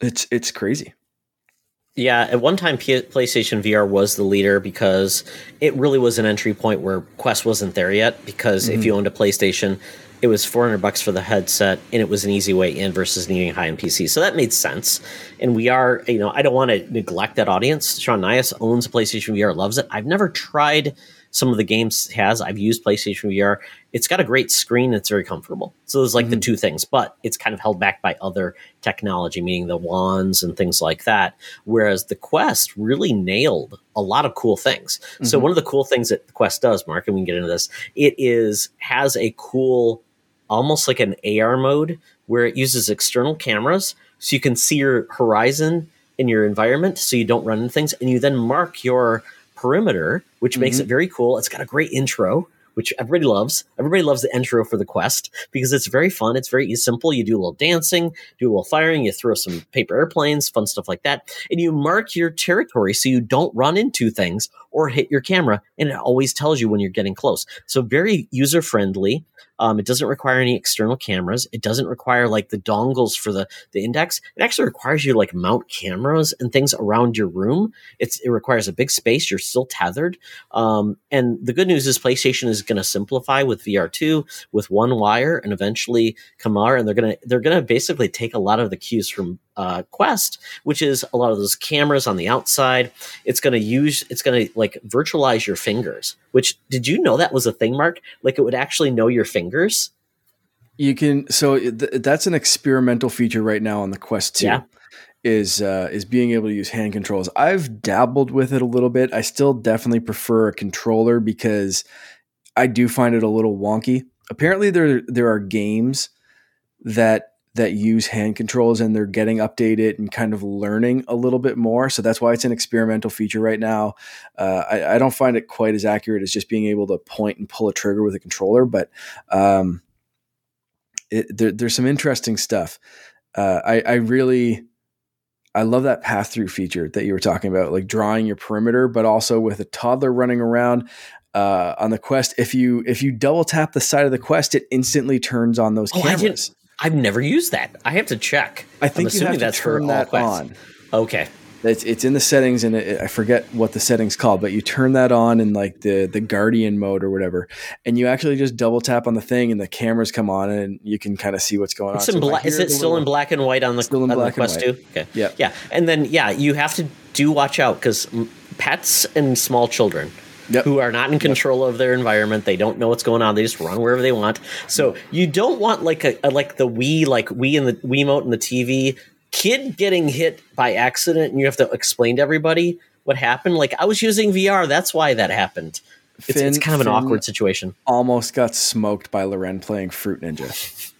Speaker 2: it's it's crazy
Speaker 1: yeah, at one time, P- PlayStation VR was the leader because it really was an entry point where Quest wasn't there yet. Because mm-hmm. if you owned a PlayStation, it was 400 bucks for the headset and it was an easy way in versus needing a high-end PC. So that made sense. And we are, you know, I don't want to neglect that audience. Sean Nias owns PlayStation VR, loves it. I've never tried some of the games has. I've used PlayStation VR. It's got a great screen. It's very comfortable. So there's like mm-hmm. the two things, but it's kind of held back by other technology, meaning the wands and things like that. Whereas the Quest really nailed a lot of cool things. Mm-hmm. So one of the cool things that the Quest does, Mark, and we can get into this, it is has a cool almost like an AR mode where it uses external cameras so you can see your horizon in your environment so you don't run into things. And you then mark your perimeter which mm-hmm. makes it very cool. It's got a great intro which everybody loves. Everybody loves the intro for the quest because it's very fun. It's very simple. You do a little dancing do a little firing you throw some paper airplanes fun stuff like that. And you mark your territory so you don't run into things or hit your camera, and it always tells you when you're getting close. So very user friendly. Um, it doesn't require any external cameras. It doesn't require like the dongles for the, the index. It actually requires you like mount cameras and things around your room. It's, it requires a big space. You're still tethered. Um, and the good news is PlayStation is going to simplify with VR2 with one wire and eventually Kamar, and they're to, they're going to basically take a lot of the cues from uh, Quest, which is a lot of those cameras on the outside. It's going to use, it's going to like virtualize your fingers. Which did you know that was a thing, Mark? Like it would actually know your fingers.
Speaker 2: You can. So th- that's an experimental feature right now on the Quest Two. Yeah. Is uh, is being able to use hand controls. I've dabbled with it a little bit. I still definitely prefer a controller because I do find it a little wonky. Apparently, there there are games that that use hand controls and they're getting updated and kind of learning a little bit more. So that's why it's an experimental feature right now. Uh, I, I, don't find it quite as accurate as just being able to point and pull a trigger with a controller, but um, it, there, there's some interesting stuff. Uh, I, I really. I love that passthrough feature that you were talking about, like drawing your perimeter, but also with a toddler running around uh, on the quest. If you if you double tap the side of the quest, it instantly turns on those oh, cameras.
Speaker 1: I've never used that. I have to check.
Speaker 2: I think I'm you have to that's turn that on.
Speaker 1: Okay.
Speaker 2: It's, it's in the settings and it, I forget what the settings called, but you turn that on in like the the guardian mode or whatever, and you actually just double tap on the thing and the cameras come on and you can kind of see what's going
Speaker 1: it's
Speaker 2: on.
Speaker 1: In so bla- is it still in black and white on the, still in on black the Quest too? Okay.
Speaker 2: Yeah.
Speaker 1: Yeah, and then yeah, you have to do watch out because pets and small children Yep. who are not in control yep. of their environment. They don't know what's going on. They just run wherever they want. So you don't want like a, a like the Wii, like Wii and the Wiimote and the TV kid getting hit by accident, and you have to explain to everybody what happened. Like I was using VR, that's why that happened. It's, Finn, it's kind of an Finn awkward situation.
Speaker 2: Almost got smoked by Loren playing Fruit Ninja.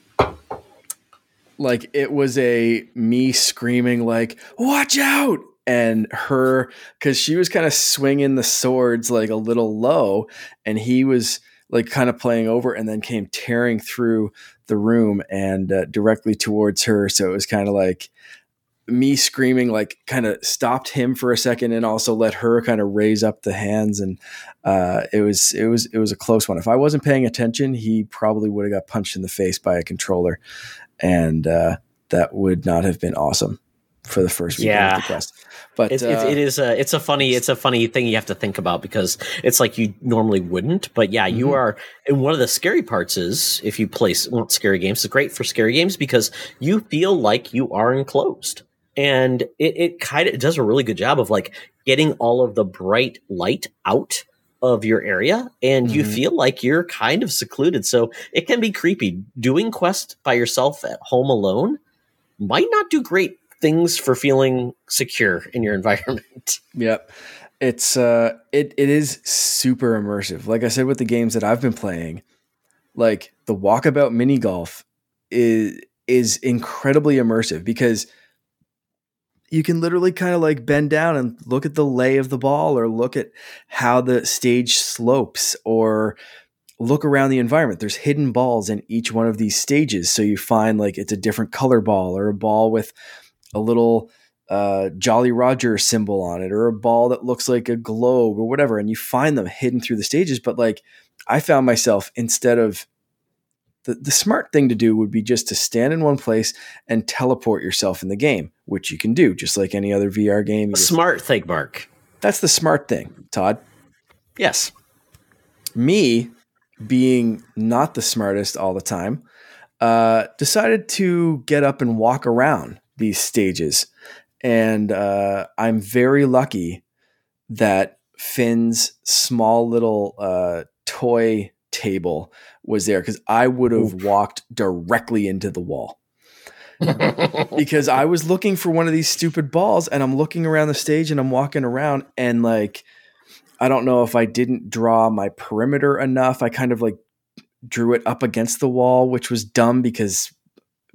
Speaker 2: like it was a me screaming like, "Watch out!" And her because she was kind of swinging the swords like a little low and he was like kind of playing over and then came tearing through the room and uh, directly towards her. So it was kind of like me screaming like kind of stopped him for a second and also let her kind of raise up the hands and uh, it was it was it was a close one. If i wasn't paying attention he probably would have got punched in the face by a controller and uh, that would not have been awesome for the first week yeah. of the quest.
Speaker 1: But it, uh, it, it is a it's a funny it's a funny thing you have to think about because it's like you normally wouldn't. But yeah, mm-hmm. you are. And one of the scary parts is if you play well, scary games. It's great for scary games because you feel like you are enclosed, and it, it kind of it does a really good job of like getting all of the bright light out of your area and mm-hmm. you feel like you're kind of secluded so it can be creepy doing quest by yourself at home alone might not do great things for feeling secure in your environment.
Speaker 2: Yep. It's uh it it is super immersive. Like I said with the games that I've been playing, like the walkabout mini golf is is incredibly immersive because you can literally kind of like bend down and look at the lay of the ball or look at how the stage slopes or look around the environment. There's hidden balls in each one of these stages. So you find like it's a different color ball or a ball with a little uh, Jolly Roger symbol on it or a ball that looks like a globe or whatever. And you find them hidden through the stages. But like I found myself instead of the, the smart thing to do would be just to stand in one place and teleport yourself in the game, which you can do just like any other VR game.
Speaker 1: A smart thing, Mark.
Speaker 2: That's the smart thing, Todd.
Speaker 1: Yes.
Speaker 2: Me being not the smartest all the time, uh, decided to get up and walk around these stages. And uh, I'm very lucky that Finn's small little uh, toy table was there because I would have walked directly into the wall. because I was looking for one of these stupid balls and I'm looking around the stage and I'm walking around and like I don't know if I didn't draw my perimeter enough. I kind of like drew it up against the wall, which was dumb because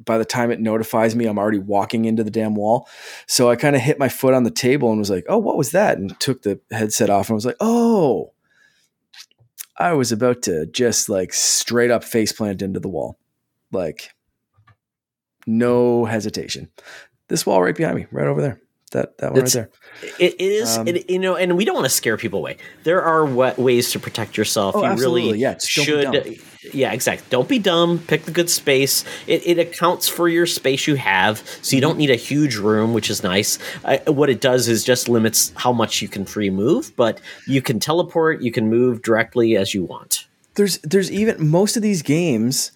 Speaker 2: by the time it notifies me, I'm already walking into the damn wall. So I kind of hit my foot on the table and was like, oh, what was that? And took the headset off and was like, oh, I was about to just like straight up face plant into the wall. Like, no hesitation. This wall right behind me, right over there. That that one it's, right
Speaker 1: there. It is, um, it, you know, and we don't want to scare people away. There are ways to protect yourself.
Speaker 2: Oh,
Speaker 1: you
Speaker 2: absolutely.
Speaker 1: really
Speaker 2: yeah,
Speaker 1: should. Yeah, exactly. Don't be dumb. Pick the good space. It, it, accounts for your space you have, so you don't need a huge room, which is nice. Uh, what it does is just limits how much you can free move, but you can teleport. You can move directly as you want.
Speaker 2: There's there's even most of these games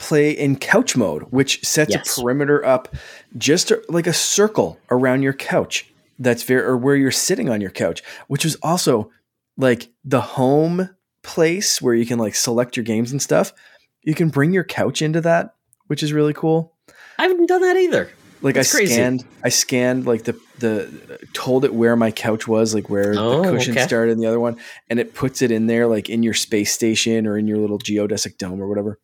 Speaker 2: play in couch mode, which sets yes. a perimeter up just like a circle around your couch. That's very, or where you're sitting on your couch, which is also like the home place where you can like select your games and stuff. You can bring your couch into that, which is really cool.
Speaker 1: I haven't done that either.
Speaker 2: Like That's I crazy. scanned, I scanned like the the told it where my couch was, like where oh, the cushion okay. started in the other one, and it puts it in there, like in your space station or in your little geodesic dome or whatever.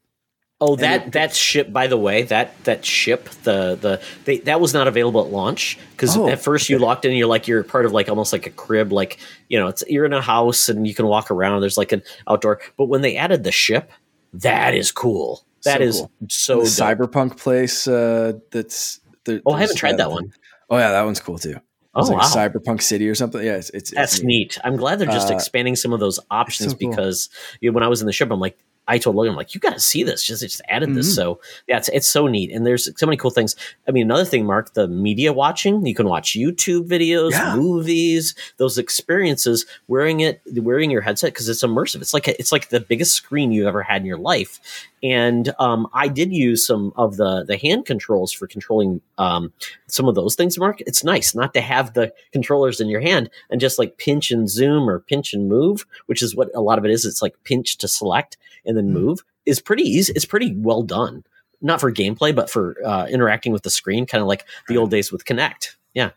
Speaker 1: Oh, that that ship. By the way, that that ship, the the they, that was not available at launch because oh, at first you locked in. You're like you're part of like almost like a crib, like you know, it's you're in a house and you can walk around. There's like an outdoor. But when they added the ship, that is cool. That so is cool. so
Speaker 2: cyberpunk place. Uh, that's
Speaker 1: the, oh, I haven't tried that one.
Speaker 2: Oh yeah, that one's cool too. Oh, like wow. Cyberpunk City or something. Yeah, it's, it's
Speaker 1: that's
Speaker 2: it's
Speaker 1: neat. neat. I'm glad they're just uh, expanding some of those options so because cool. you know, when I was in the ship, I'm like, I told Logan, I'm like, you got to see this. Just, just added this. Mm-hmm. So yeah, it's, it's so neat. And there's so many cool things. I mean, another thing, Mark, the media watching, you can watch YouTube videos, yeah. movies, those experiences wearing it, wearing your headset. Cause it's immersive. It's like, a, it's like the biggest screen you've ever had in your life. And, um, I did use some of the, the hand controls for controlling, um, some of those things, Mark. It's nice not to have the controllers in your hand and just like pinch and zoom or pinch and move, which is what a lot of it is. It's like pinch to select and then mm-hmm. move is pretty easy. It's pretty well done. Not for gameplay, but for uh, interacting with the screen, kind of like the old days with Kinect. Yeah.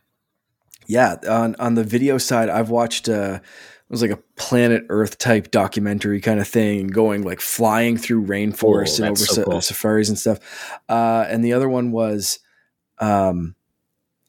Speaker 2: Yeah. On on the video side, I've watched uh it was like a planet Earth type documentary kind of thing, going like flying through rainforests oh, and over so cool. safaris and stuff. Uh, and the other one was, um,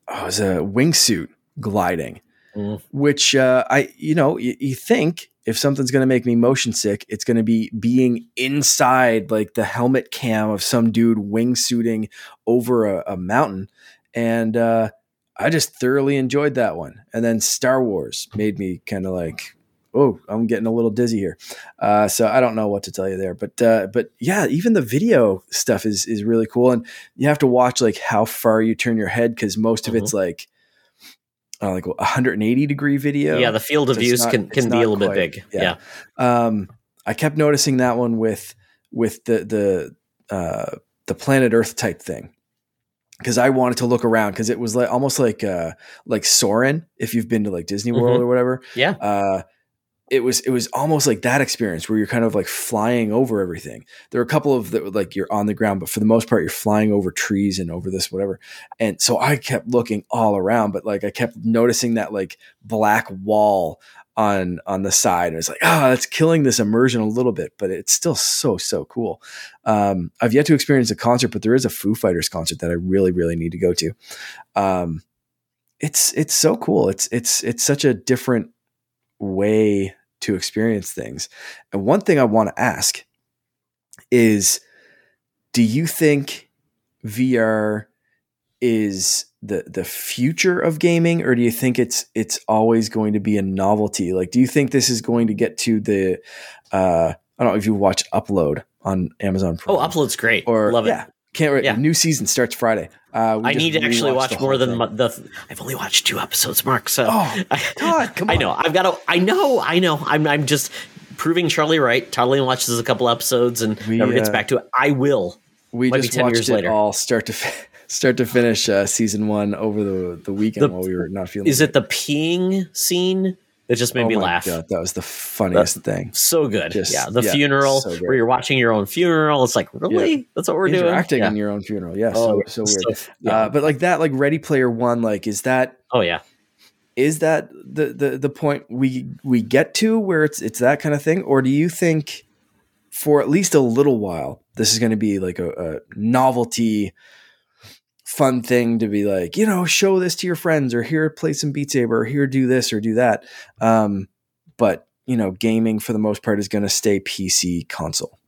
Speaker 2: oh, it was a wingsuit gliding, mm. which uh, I, you know, you, you think if something's going to make me motion sick, it's going to be being inside like the helmet cam of some dude wingsuiting over a, a mountain. And uh, I just thoroughly enjoyed that one. And then Star Wars made me kind of like, oh, I'm getting a little dizzy here. Uh, so I don't know what to tell you there, but uh, but yeah, even the video stuff is is really cool, and you have to watch like how far you turn your head because most of mm-hmm. it's like uh, like 180 degree video.
Speaker 1: Yeah, the field of view can can be a little quite, bit big. Yeah.
Speaker 2: yeah. Um, I kept noticing that one with with the the uh, the planet Earth type thing because I wanted to look around because it was like almost like uh, like Soarin' if you've been to like Disney World mm-hmm. or whatever.
Speaker 1: Yeah.
Speaker 2: Uh, it was it was almost like that experience where you're kind of like flying over everything. There are a couple of that like you're on the ground, but for the most part you're flying over trees and over this whatever. And so I kept looking all around, but like I kept noticing that like black wall on on the side. And it's like, ah, oh, that's killing this immersion a little bit, but it's still so so cool. Um, I've yet to experience a concert, but there is a Foo Fighters concert that I really really need to go to. Um, it's it's so cool. It's it's it's such a different way to experience things. And one thing I want to ask is do you think VR is the the future of gaming or do you think it's it's always going to be a novelty? Like do you think this is going to get to the uh I don't know if you watch Upload on Amazon
Speaker 1: Prime. Oh, Upload's great. Or love
Speaker 2: yeah,
Speaker 1: it.
Speaker 2: Can't wait. Yeah. New season starts Friday.
Speaker 1: Uh, I need to actually watch more than the, the, I've only watched two episodes, Mark. So
Speaker 2: oh, God, come on.
Speaker 1: I know. I've got to. I know. I know. I'm. I'm just proving Charlie right. Charlie watches a couple episodes and we, never gets uh, back to it. I will.
Speaker 2: We Might just watched it later. all start to start to finish uh, season one over the the weekend the, while we were not feeling.
Speaker 1: Is it the peeing scene? It just made oh me laugh. God,
Speaker 2: that was the funniest That's thing.
Speaker 1: So good. Just, yeah, the yeah, funeral so where you're watching your own funeral. It's like really, yeah. that's what we're
Speaker 2: Interacting
Speaker 1: doing.
Speaker 2: Acting yeah. in your own funeral. Yeah, oh, so, so weird. So, uh, but like that, like Ready Player One, like is that?
Speaker 1: Oh yeah.
Speaker 2: Is that the the the point we we get to where it's it's that kind of thing, or do you think for at least a little while this is going to be like a, a novelty? Fun thing to be like, you know, show this to your friends or here play some Beat Saber or here do this or do that. Um, but you know, gaming for the most part is going to stay PC console.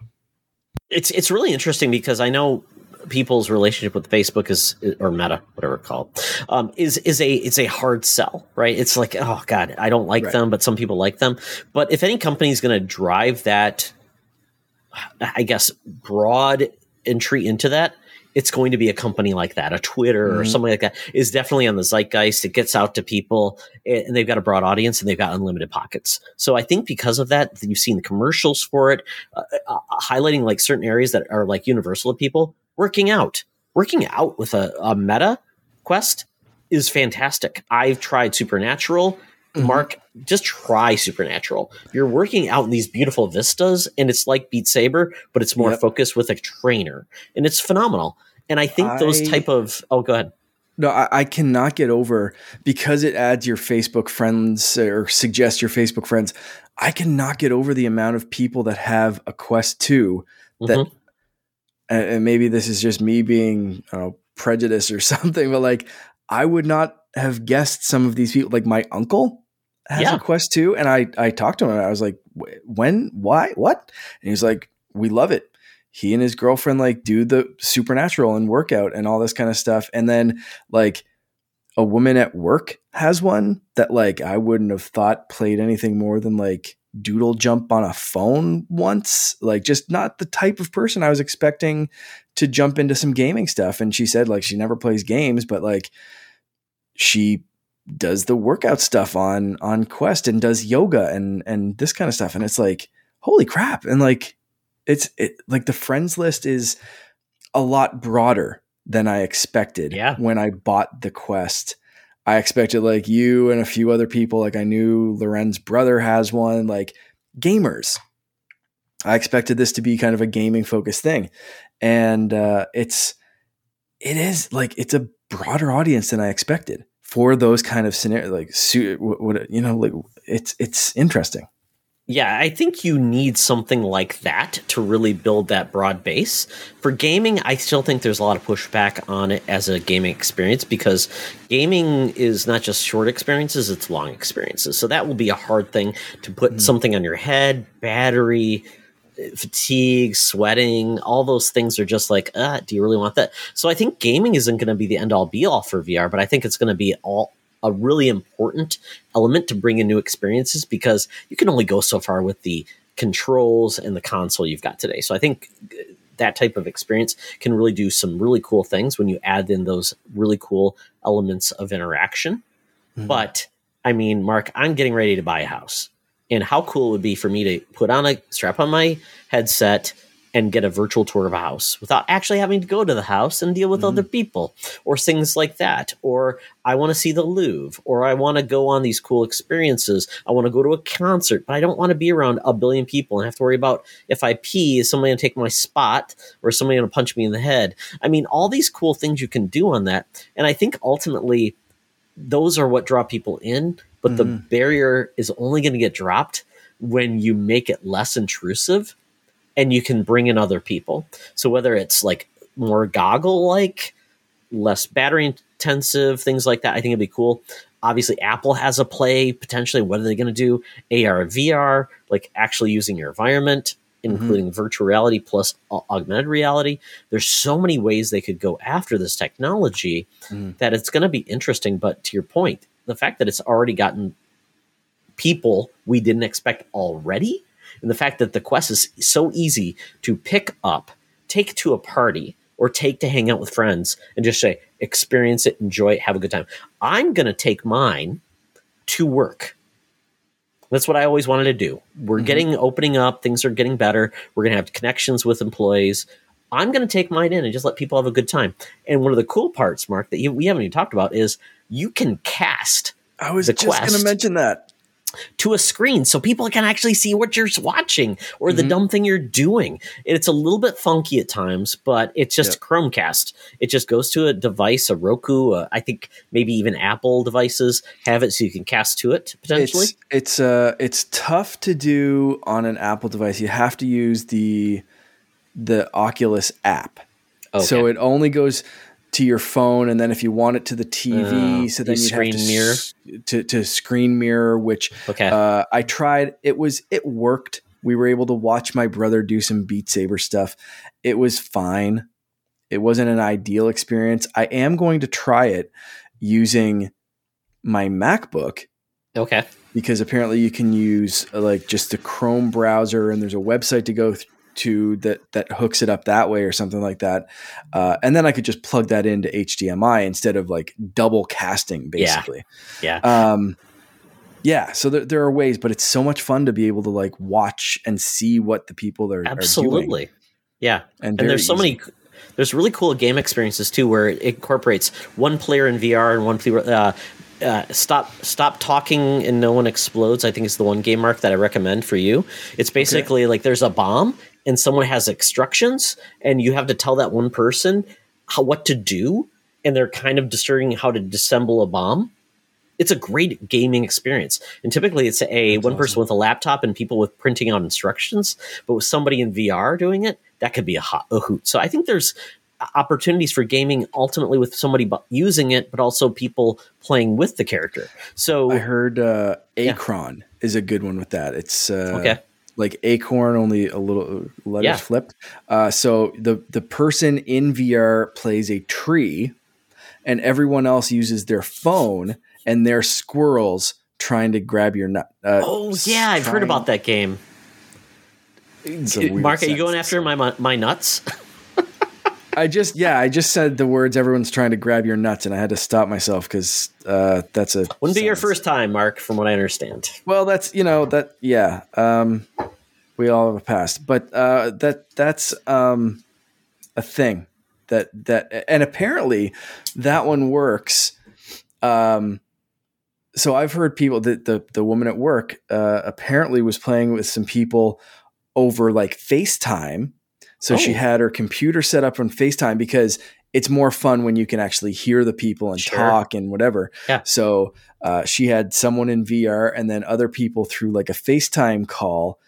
Speaker 1: It's it's really interesting because I know people's relationship with Facebook is or Meta, whatever it's called, um, is is a it's a hard sell, right? It's like, oh god, I don't like right. them, but some people like them. But if any company is going to drive that, I guess broad entry into that, it's going to be a company like that, a Twitter mm-hmm. or something like that is definitely on the zeitgeist. It gets out to people and they've got a broad audience and they've got unlimited pockets. So I think because of that, you've seen the commercials for it, uh, uh, highlighting like certain areas that are like universal to people working out, working out with a, a meta quest is fantastic. I've tried supernatural Mm-hmm. Mark, just try Supernatural. You're working out in these beautiful vistas, and it's like Beat Saber, but it's more yep. focused with a trainer, and it's phenomenal. And I think I, those type of oh, go ahead.
Speaker 2: No, I, I, cannot get over because it adds your Facebook friends or suggests your Facebook friends. I cannot get over the amount of people that have a Quest Two that, mm-hmm. and maybe this is just me being know, prejudiced or something, but like I would not have guessed some of these people. Like my uncle has yeah. a Quest 2. And I, I talked to him and I was like, when, why, what? And he's like, we love it. He and his girlfriend like do the supernatural and workout and all this kind of stuff. And then like a woman at work has one that like I wouldn't have thought played anything more than like doodle jump on a phone once. Like just not the type of person I was expecting to jump into some gaming stuff. And she said like she never plays games, but like she does the workout stuff on on Quest and does yoga and and this kind of stuff and it's like holy crap and like it's it like the friends list is a lot broader than I expected
Speaker 1: yeah.
Speaker 2: when I bought the Quest. I expected like you and a few other people like I knew Loren's brother has one like gamers. I expected this to be kind of a gaming focused thing and uh it's it is like it's a broader audience than I expected for those kind of scenarios like what, you know like it's it's interesting.
Speaker 1: Yeah i think you need something like that to really build that broad base. For gaming i still think there's a lot of pushback on it as a gaming experience because gaming is not just short experiences it's long experiences. So that will be a hard thing to put mm-hmm. something on your head battery fatigue, sweating, all those things are just like, uh, do you really want that? So I think gaming isn't going to be the end all be all for VR, but I think it's going to be all a really important element to bring in new experiences because you can only go so far with the controls and the console you've got today. So I think that type of experience can really do some really cool things when you add in those really cool elements of interaction. Mm-hmm. But I mean, Mark, I'm getting ready to buy a house and how cool it would be for me to put on a strap on my headset and get a virtual tour of a house without actually having to go to the house and deal with mm-hmm. other people or things like that. Or I want to see the Louvre or I want to go on these cool experiences. I want to go to a concert, but I don't want to be around a billion people and have to worry about if I pee, is somebody going to take my spot or is somebody going to punch me in the head? I mean, all these cool things you can do on that. And I think ultimately those are what draw people in but mm-hmm. the barrier is only going to get dropped when you make it less intrusive and you can bring in other people. So whether it's like more goggle like, less battery intensive, things like that, I think it'd be cool. Obviously, Apple has a play potentially. What are they going to do? AR, VR, like actually using your environment, mm-hmm. including mm-hmm. virtual reality plus augmented reality. There's so many ways they could go after this technology mm. that it's going to be interesting. But to your point, the fact that it's already gotten people we didn't expect already, and the fact that the quest is so easy to pick up, take to a party, or take to hang out with friends and just say, experience it, enjoy it, have a good time. I'm going to take mine to work. That's what I always wanted to do. We're mm-hmm. getting opening up, things are getting better. We're going to have connections with employees. I'm going to take mine in and just let people have a good time. And one of the cool parts, Mark, that you, we haven't even talked about is you can cast.
Speaker 2: I was just going to mention that
Speaker 1: to a screen so people can actually see what you're watching or mm-hmm. the dumb thing you're doing. It's a little bit funky at times, but it's just. Chromecast. It just goes to a device, a Roku. Uh, I think maybe even Apple devices have it, so you can cast to it potentially.
Speaker 2: It's it's uh it's tough to do on an Apple device. You have to use the the Oculus app. Okay. So it only goes to your phone, and then if you want it to the TV, uh, so then you have to screen mirror to, to screen mirror. Which
Speaker 1: okay,
Speaker 2: uh, I tried. It was it worked. We were able to watch my brother do some Beat Saber stuff. It was fine. it wasn't an ideal experience. I am going to try it using my MacBook.
Speaker 1: Okay.
Speaker 2: Because apparently you can use like just the Chrome browser and there's a website to go th- to that that hooks it up that way or something like that. Uh, and then I could just plug that into HDMI instead of like double casting basically.
Speaker 1: Yeah. yeah. Um,
Speaker 2: yeah, so there, there are ways, but it's so much fun to be able to like watch and see what the people are doing.
Speaker 1: absolutely. Are yeah, and, and there's so easy. many. There's really cool game experiences too, where it incorporates one player in VR and one player. Uh, uh, stop stop talking and no one explodes. I think it's the one game mark that I recommend for you. It's basically okay. like there's a bomb and someone has instructions and you have to tell that one person how, what to do and they're kind of discerning how to disassemble a bomb it's a great gaming experience. And typically it's a That's one awesome. person with a laptop and people with printing out instructions, but with somebody in VR doing it, that could be a, hot, a hoot. So I think there's opportunities for gaming ultimately with somebody using it, but also people playing with the character. So
Speaker 2: I heard uh, Acron yeah. is a good one with that. It's uh, okay. Like acorn, only a little letters yeah. flipped. Uh, so the the person in VR plays a tree, and everyone else uses their phone and they're squirrels trying to grab your nut.
Speaker 1: Uh, oh yeah, I've heard about that game. Mark, are you going after my my nuts?
Speaker 2: I just yeah, I just said the words. Everyone's trying to grab your nuts, and I had to stop myself because uh, that's a
Speaker 1: wouldn't be your first time, Mark. From what I understand.
Speaker 2: Well, that's you know that yeah. Um, we all have a past, but uh, that that's um, a thing that that and apparently that one works. Um, so I've heard people that the the woman at work uh, apparently was playing with some people over like FaceTime. So oh. she had her computer set up on FaceTime because it's more fun when you can actually hear the people and sure. talk and whatever.
Speaker 1: Yeah.
Speaker 2: So uh, she had someone in VR and then other people through like a FaceTime call.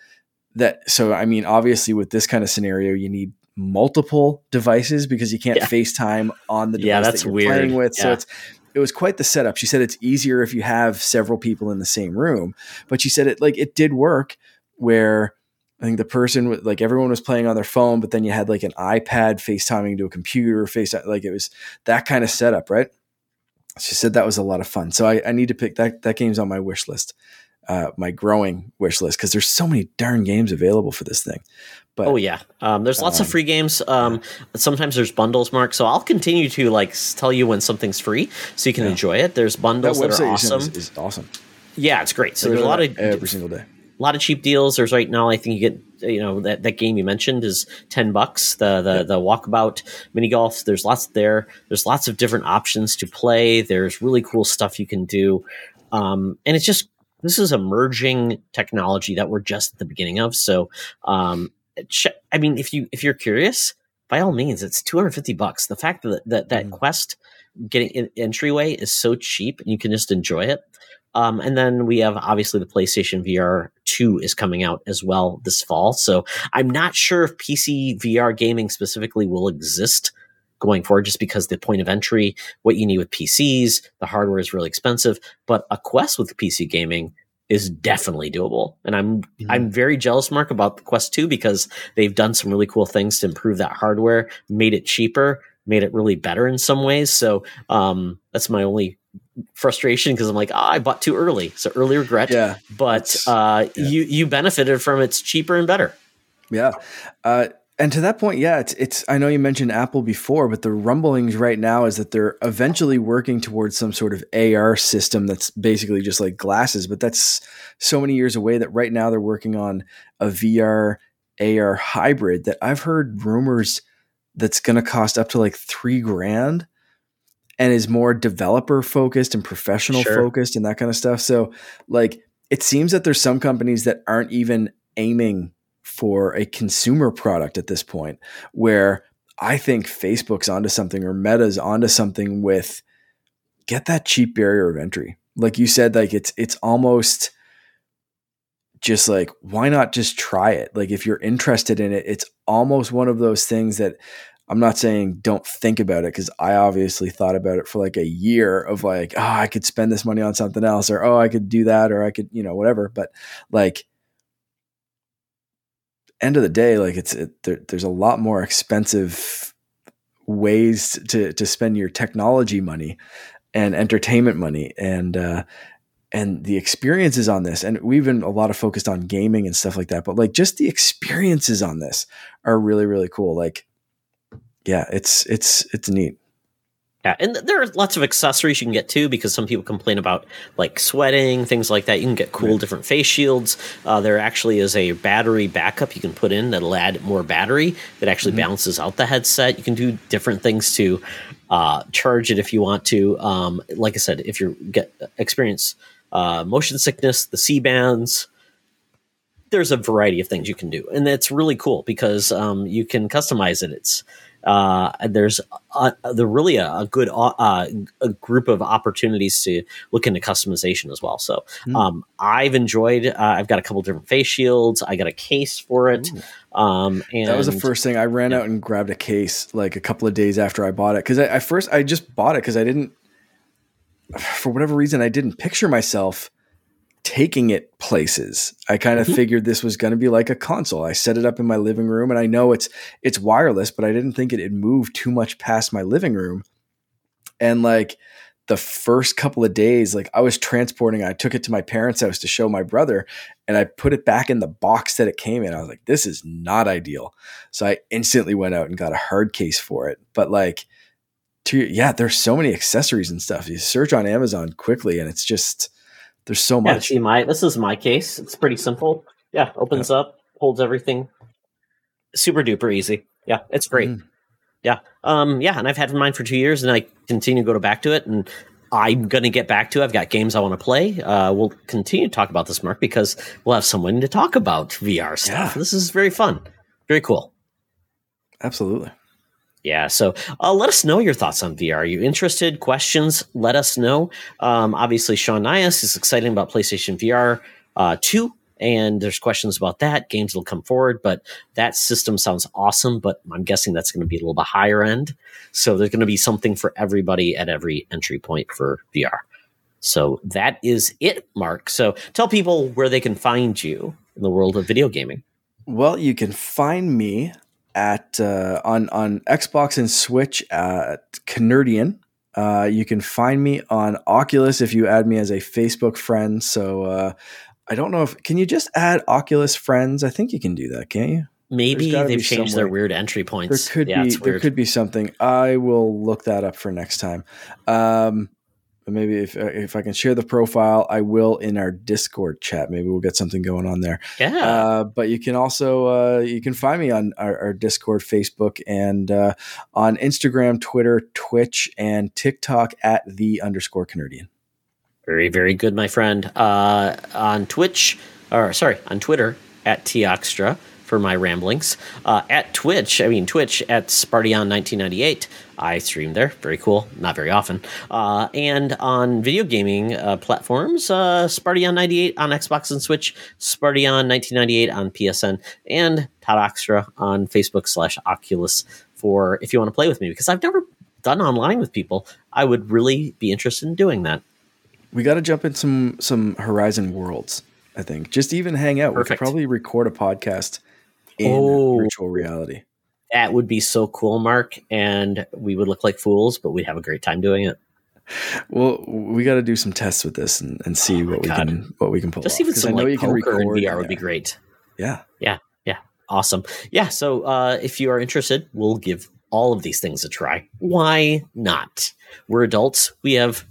Speaker 2: That so I mean, obviously with this kind of scenario, you need multiple devices because you can't yeah. FaceTime on the device yeah, that's that you're weird. playing with. Yeah. So it's it was quite the setup. She said it's easier if you have several people in the same room, but she said it like it did work where I think the person like everyone was playing on their phone, but then you had like an iPad FaceTiming to a computer, face like it was that kind of setup, right? She said that was a lot of fun. So I, I need to pick that that game's on my wish list, uh, my growing wish list because there's so many darn games available for this thing.
Speaker 1: But, oh yeah, um, there's lots um, of free games. Um, sometimes there's bundles, Mark. So I'll continue to like tell you when something's free, so you can yeah. enjoy it. There's bundles that, that are awesome. Is,
Speaker 2: is, awesome.
Speaker 1: Yeah, it's great. So there's a lot of
Speaker 2: every single day.
Speaker 1: A lot of cheap deals. There's right now. I think you get you know that, that game you mentioned is ten bucks. The the the walkabout mini golf. There's lots there. There's lots of different options to play. There's really cool stuff you can do, um, and it's just this is emerging technology that we're just at the beginning of. So um, I mean, if you if you're curious, by all means, it's 250 bucks. The fact that that, that mm. Quest getting entryway is so cheap and you can just enjoy it. Um, and then we have obviously the PlayStation VR 2 is coming out as well this fall. So I'm not sure if PC VR gaming specifically will exist going forward just because the point of entry, what you need with PCs, the hardware is really expensive. But a Quest with PC gaming is definitely doable. And I'm mm-hmm. I'm very jealous, Mark, about the Quest 2 because they've done some really cool things to improve that hardware, made it cheaper, made it really better in some ways. So um, that's my only frustration because I'm like, oh, I bought too early. So early regret.
Speaker 2: Yeah.
Speaker 1: But uh, yeah. you you benefited from it's cheaper and better.
Speaker 2: Yeah. Uh, and to that point, yeah, it's it's. I know you mentioned Apple before, but the rumblings right now is that they're eventually working towards some sort of AR system that's basically just like glasses. But that's so many years away that right now they're working on a VR AR hybrid that I've heard rumors that's going to cost up to like three grand and is more developer focused and professional sure. focused and that kind of stuff. So, like, it seems that there's some companies that aren't even aiming for a consumer product at this point where I think Facebook's onto something or Meta's onto something with get that cheap barrier of entry. Like you said, like it's it's almost just like why not just try it? Like if you're interested in it, it's almost one of those things that I'm not saying don't think about it because I obviously thought about it for like a year of like, oh, I could spend this money on something else, or oh, I could do that, or I could, you know, whatever. But like end of the day, like it's it, there, there's a lot more expensive ways to to spend your technology money and entertainment money and uh, and the experiences on this and we've been a lot of focused on gaming and stuff like that but like just the experiences on this are really really cool like yeah it's it's it's neat
Speaker 1: yeah, and there are lots of accessories you can get too because some people complain about like sweating, things like that. You can get cool right. different face shields. Uh, there actually is a battery backup you can put in that'll add more battery that actually mm-hmm. balances out the headset. You can do different things to uh, charge it if you want to. Um, like I said, if you get experience uh, motion sickness, the Sea-Bands, there's a variety of things you can do, and that's really cool because um, you can customize it. It's uh, there's a, the really a, a good uh, a group of opportunities to look into customization as well. So mm. um, I've enjoyed. Uh, I've got a couple different face shields. I got a case for it. Um, and
Speaker 2: that was the first thing I ran yeah. out and grabbed a case like a couple of days after I bought it because I, I first I just bought it because I didn't for whatever reason I didn't picture myself taking it places. I kind of mm-hmm. figured this was going to be like a console. I set it up in my living room and I know it's it's wireless, but I didn't think it'd move too much past my living room. And like the first couple of days, like I was transporting, I took it to my parents' house to show my brother and I put it back in the box that it came in. I was like, this is not ideal. So I instantly went out and got a hard case for it. But like to yeah, there's so many accessories and stuff. You search on Amazon quickly and it's just there's so much.
Speaker 1: Yeah, see my this is my case. It's pretty simple. Yeah, opens yeah. up, holds everything. Super duper easy. Yeah, it's great. Mm. Yeah. Um, yeah, and I've had mine for two years and I continue to go to back to it and I'm going to get back to. It. I've got games I want to play. Uh, we'll continue to talk about this, Mark, because we'll have someone to talk about VR stuff. Yeah. This is very fun, very cool.
Speaker 2: Absolutely.
Speaker 1: Yeah, so uh, let us know your thoughts on VR. Are you interested? Questions? Let us know. Um, obviously, Sean Nias is excited about PlayStation VR uh, 2, and there's questions about that. Games will come forward, but that system sounds awesome, but I'm guessing that's going to be a little bit higher end. So there's going to be something for everybody at every entry point for VR. So that is it, Mark. So tell people where they can find you in the world of video gaming.
Speaker 2: Well, you can find me at uh, on on Xbox and Switch at Canardian. Uh, you can find me on Oculus if you add me as a Facebook friend. So uh, I don't know if can you just add Oculus friends? I think you can do that, can't you?
Speaker 1: Maybe they've changed their weird entry points.
Speaker 2: There could yeah, be there could be something. I will look that up for next time. Um, maybe if uh, if I can share the profile, I will in our Discord chat. Maybe we'll get something going on there.
Speaker 1: Yeah.
Speaker 2: Uh, but you can also uh, you can find me on our, our Discord, Facebook, and uh, on Instagram, Twitter, Twitch, and TikTok at the underscore Canardian.
Speaker 1: Very very good, my friend. Uh, on Twitch, or sorry, on Twitter at Toxtra for my ramblings. Uh, at Twitch, I mean Twitch at Spartion1998. I stream there. Very cool. Not very often. Uh, and on video gaming uh, platforms, uh, Spartion98 on Xbox and Switch, Spartion1998 on PSN, and Todd Oxtra on Facebook slash Oculus for if you want to play with me because I've never done online with people. I would really be interested in doing that.
Speaker 2: We got to jump in some some Horizon Worlds. I think just even hang out. Perfect. We could probably record a podcast in oh. virtual reality.
Speaker 1: That would be so cool, Mark. And we would look like fools, but we'd have a great time doing it.
Speaker 2: Well, we got to do some tests with this and, and see oh what God. we can what we can pull.
Speaker 1: Just off. even some I know like you can record in VR would be great.
Speaker 2: Yeah,
Speaker 1: yeah, yeah, awesome. Yeah. So uh, if you are interested, we'll give all of these things a try. Why not? We're adults. We have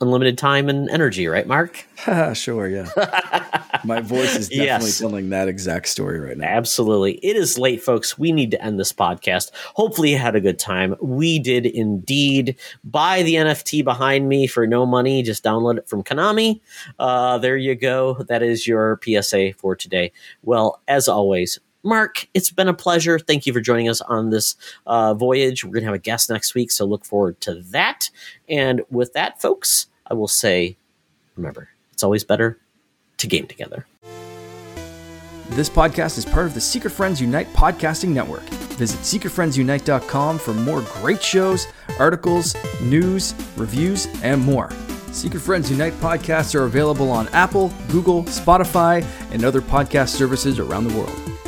Speaker 1: unlimited time and energy, right, Mark?
Speaker 2: sure, yeah. My voice is definitely yes. telling that exact story right now.
Speaker 1: Absolutely. It is late, folks. We need to end this podcast. Hopefully, you had a good time. We did indeed. Buy the NFT behind me for no money. Just download it from Konami. Uh, there you go. That is your PSA for today. Well, as always, Mark, it's been a pleasure. Thank you for joining us on this uh, voyage. We're going to have a guest next week, so look forward to that. And with that, folks, I will say remember, it's always better to game together.
Speaker 2: This podcast is part of the Secret Friends Unite podcasting network. Visit secretfriendsunite.com for more great shows, articles, news, reviews, and more. Secret Friends Unite podcasts are available on Apple, Google, Spotify, and other podcast services around the world.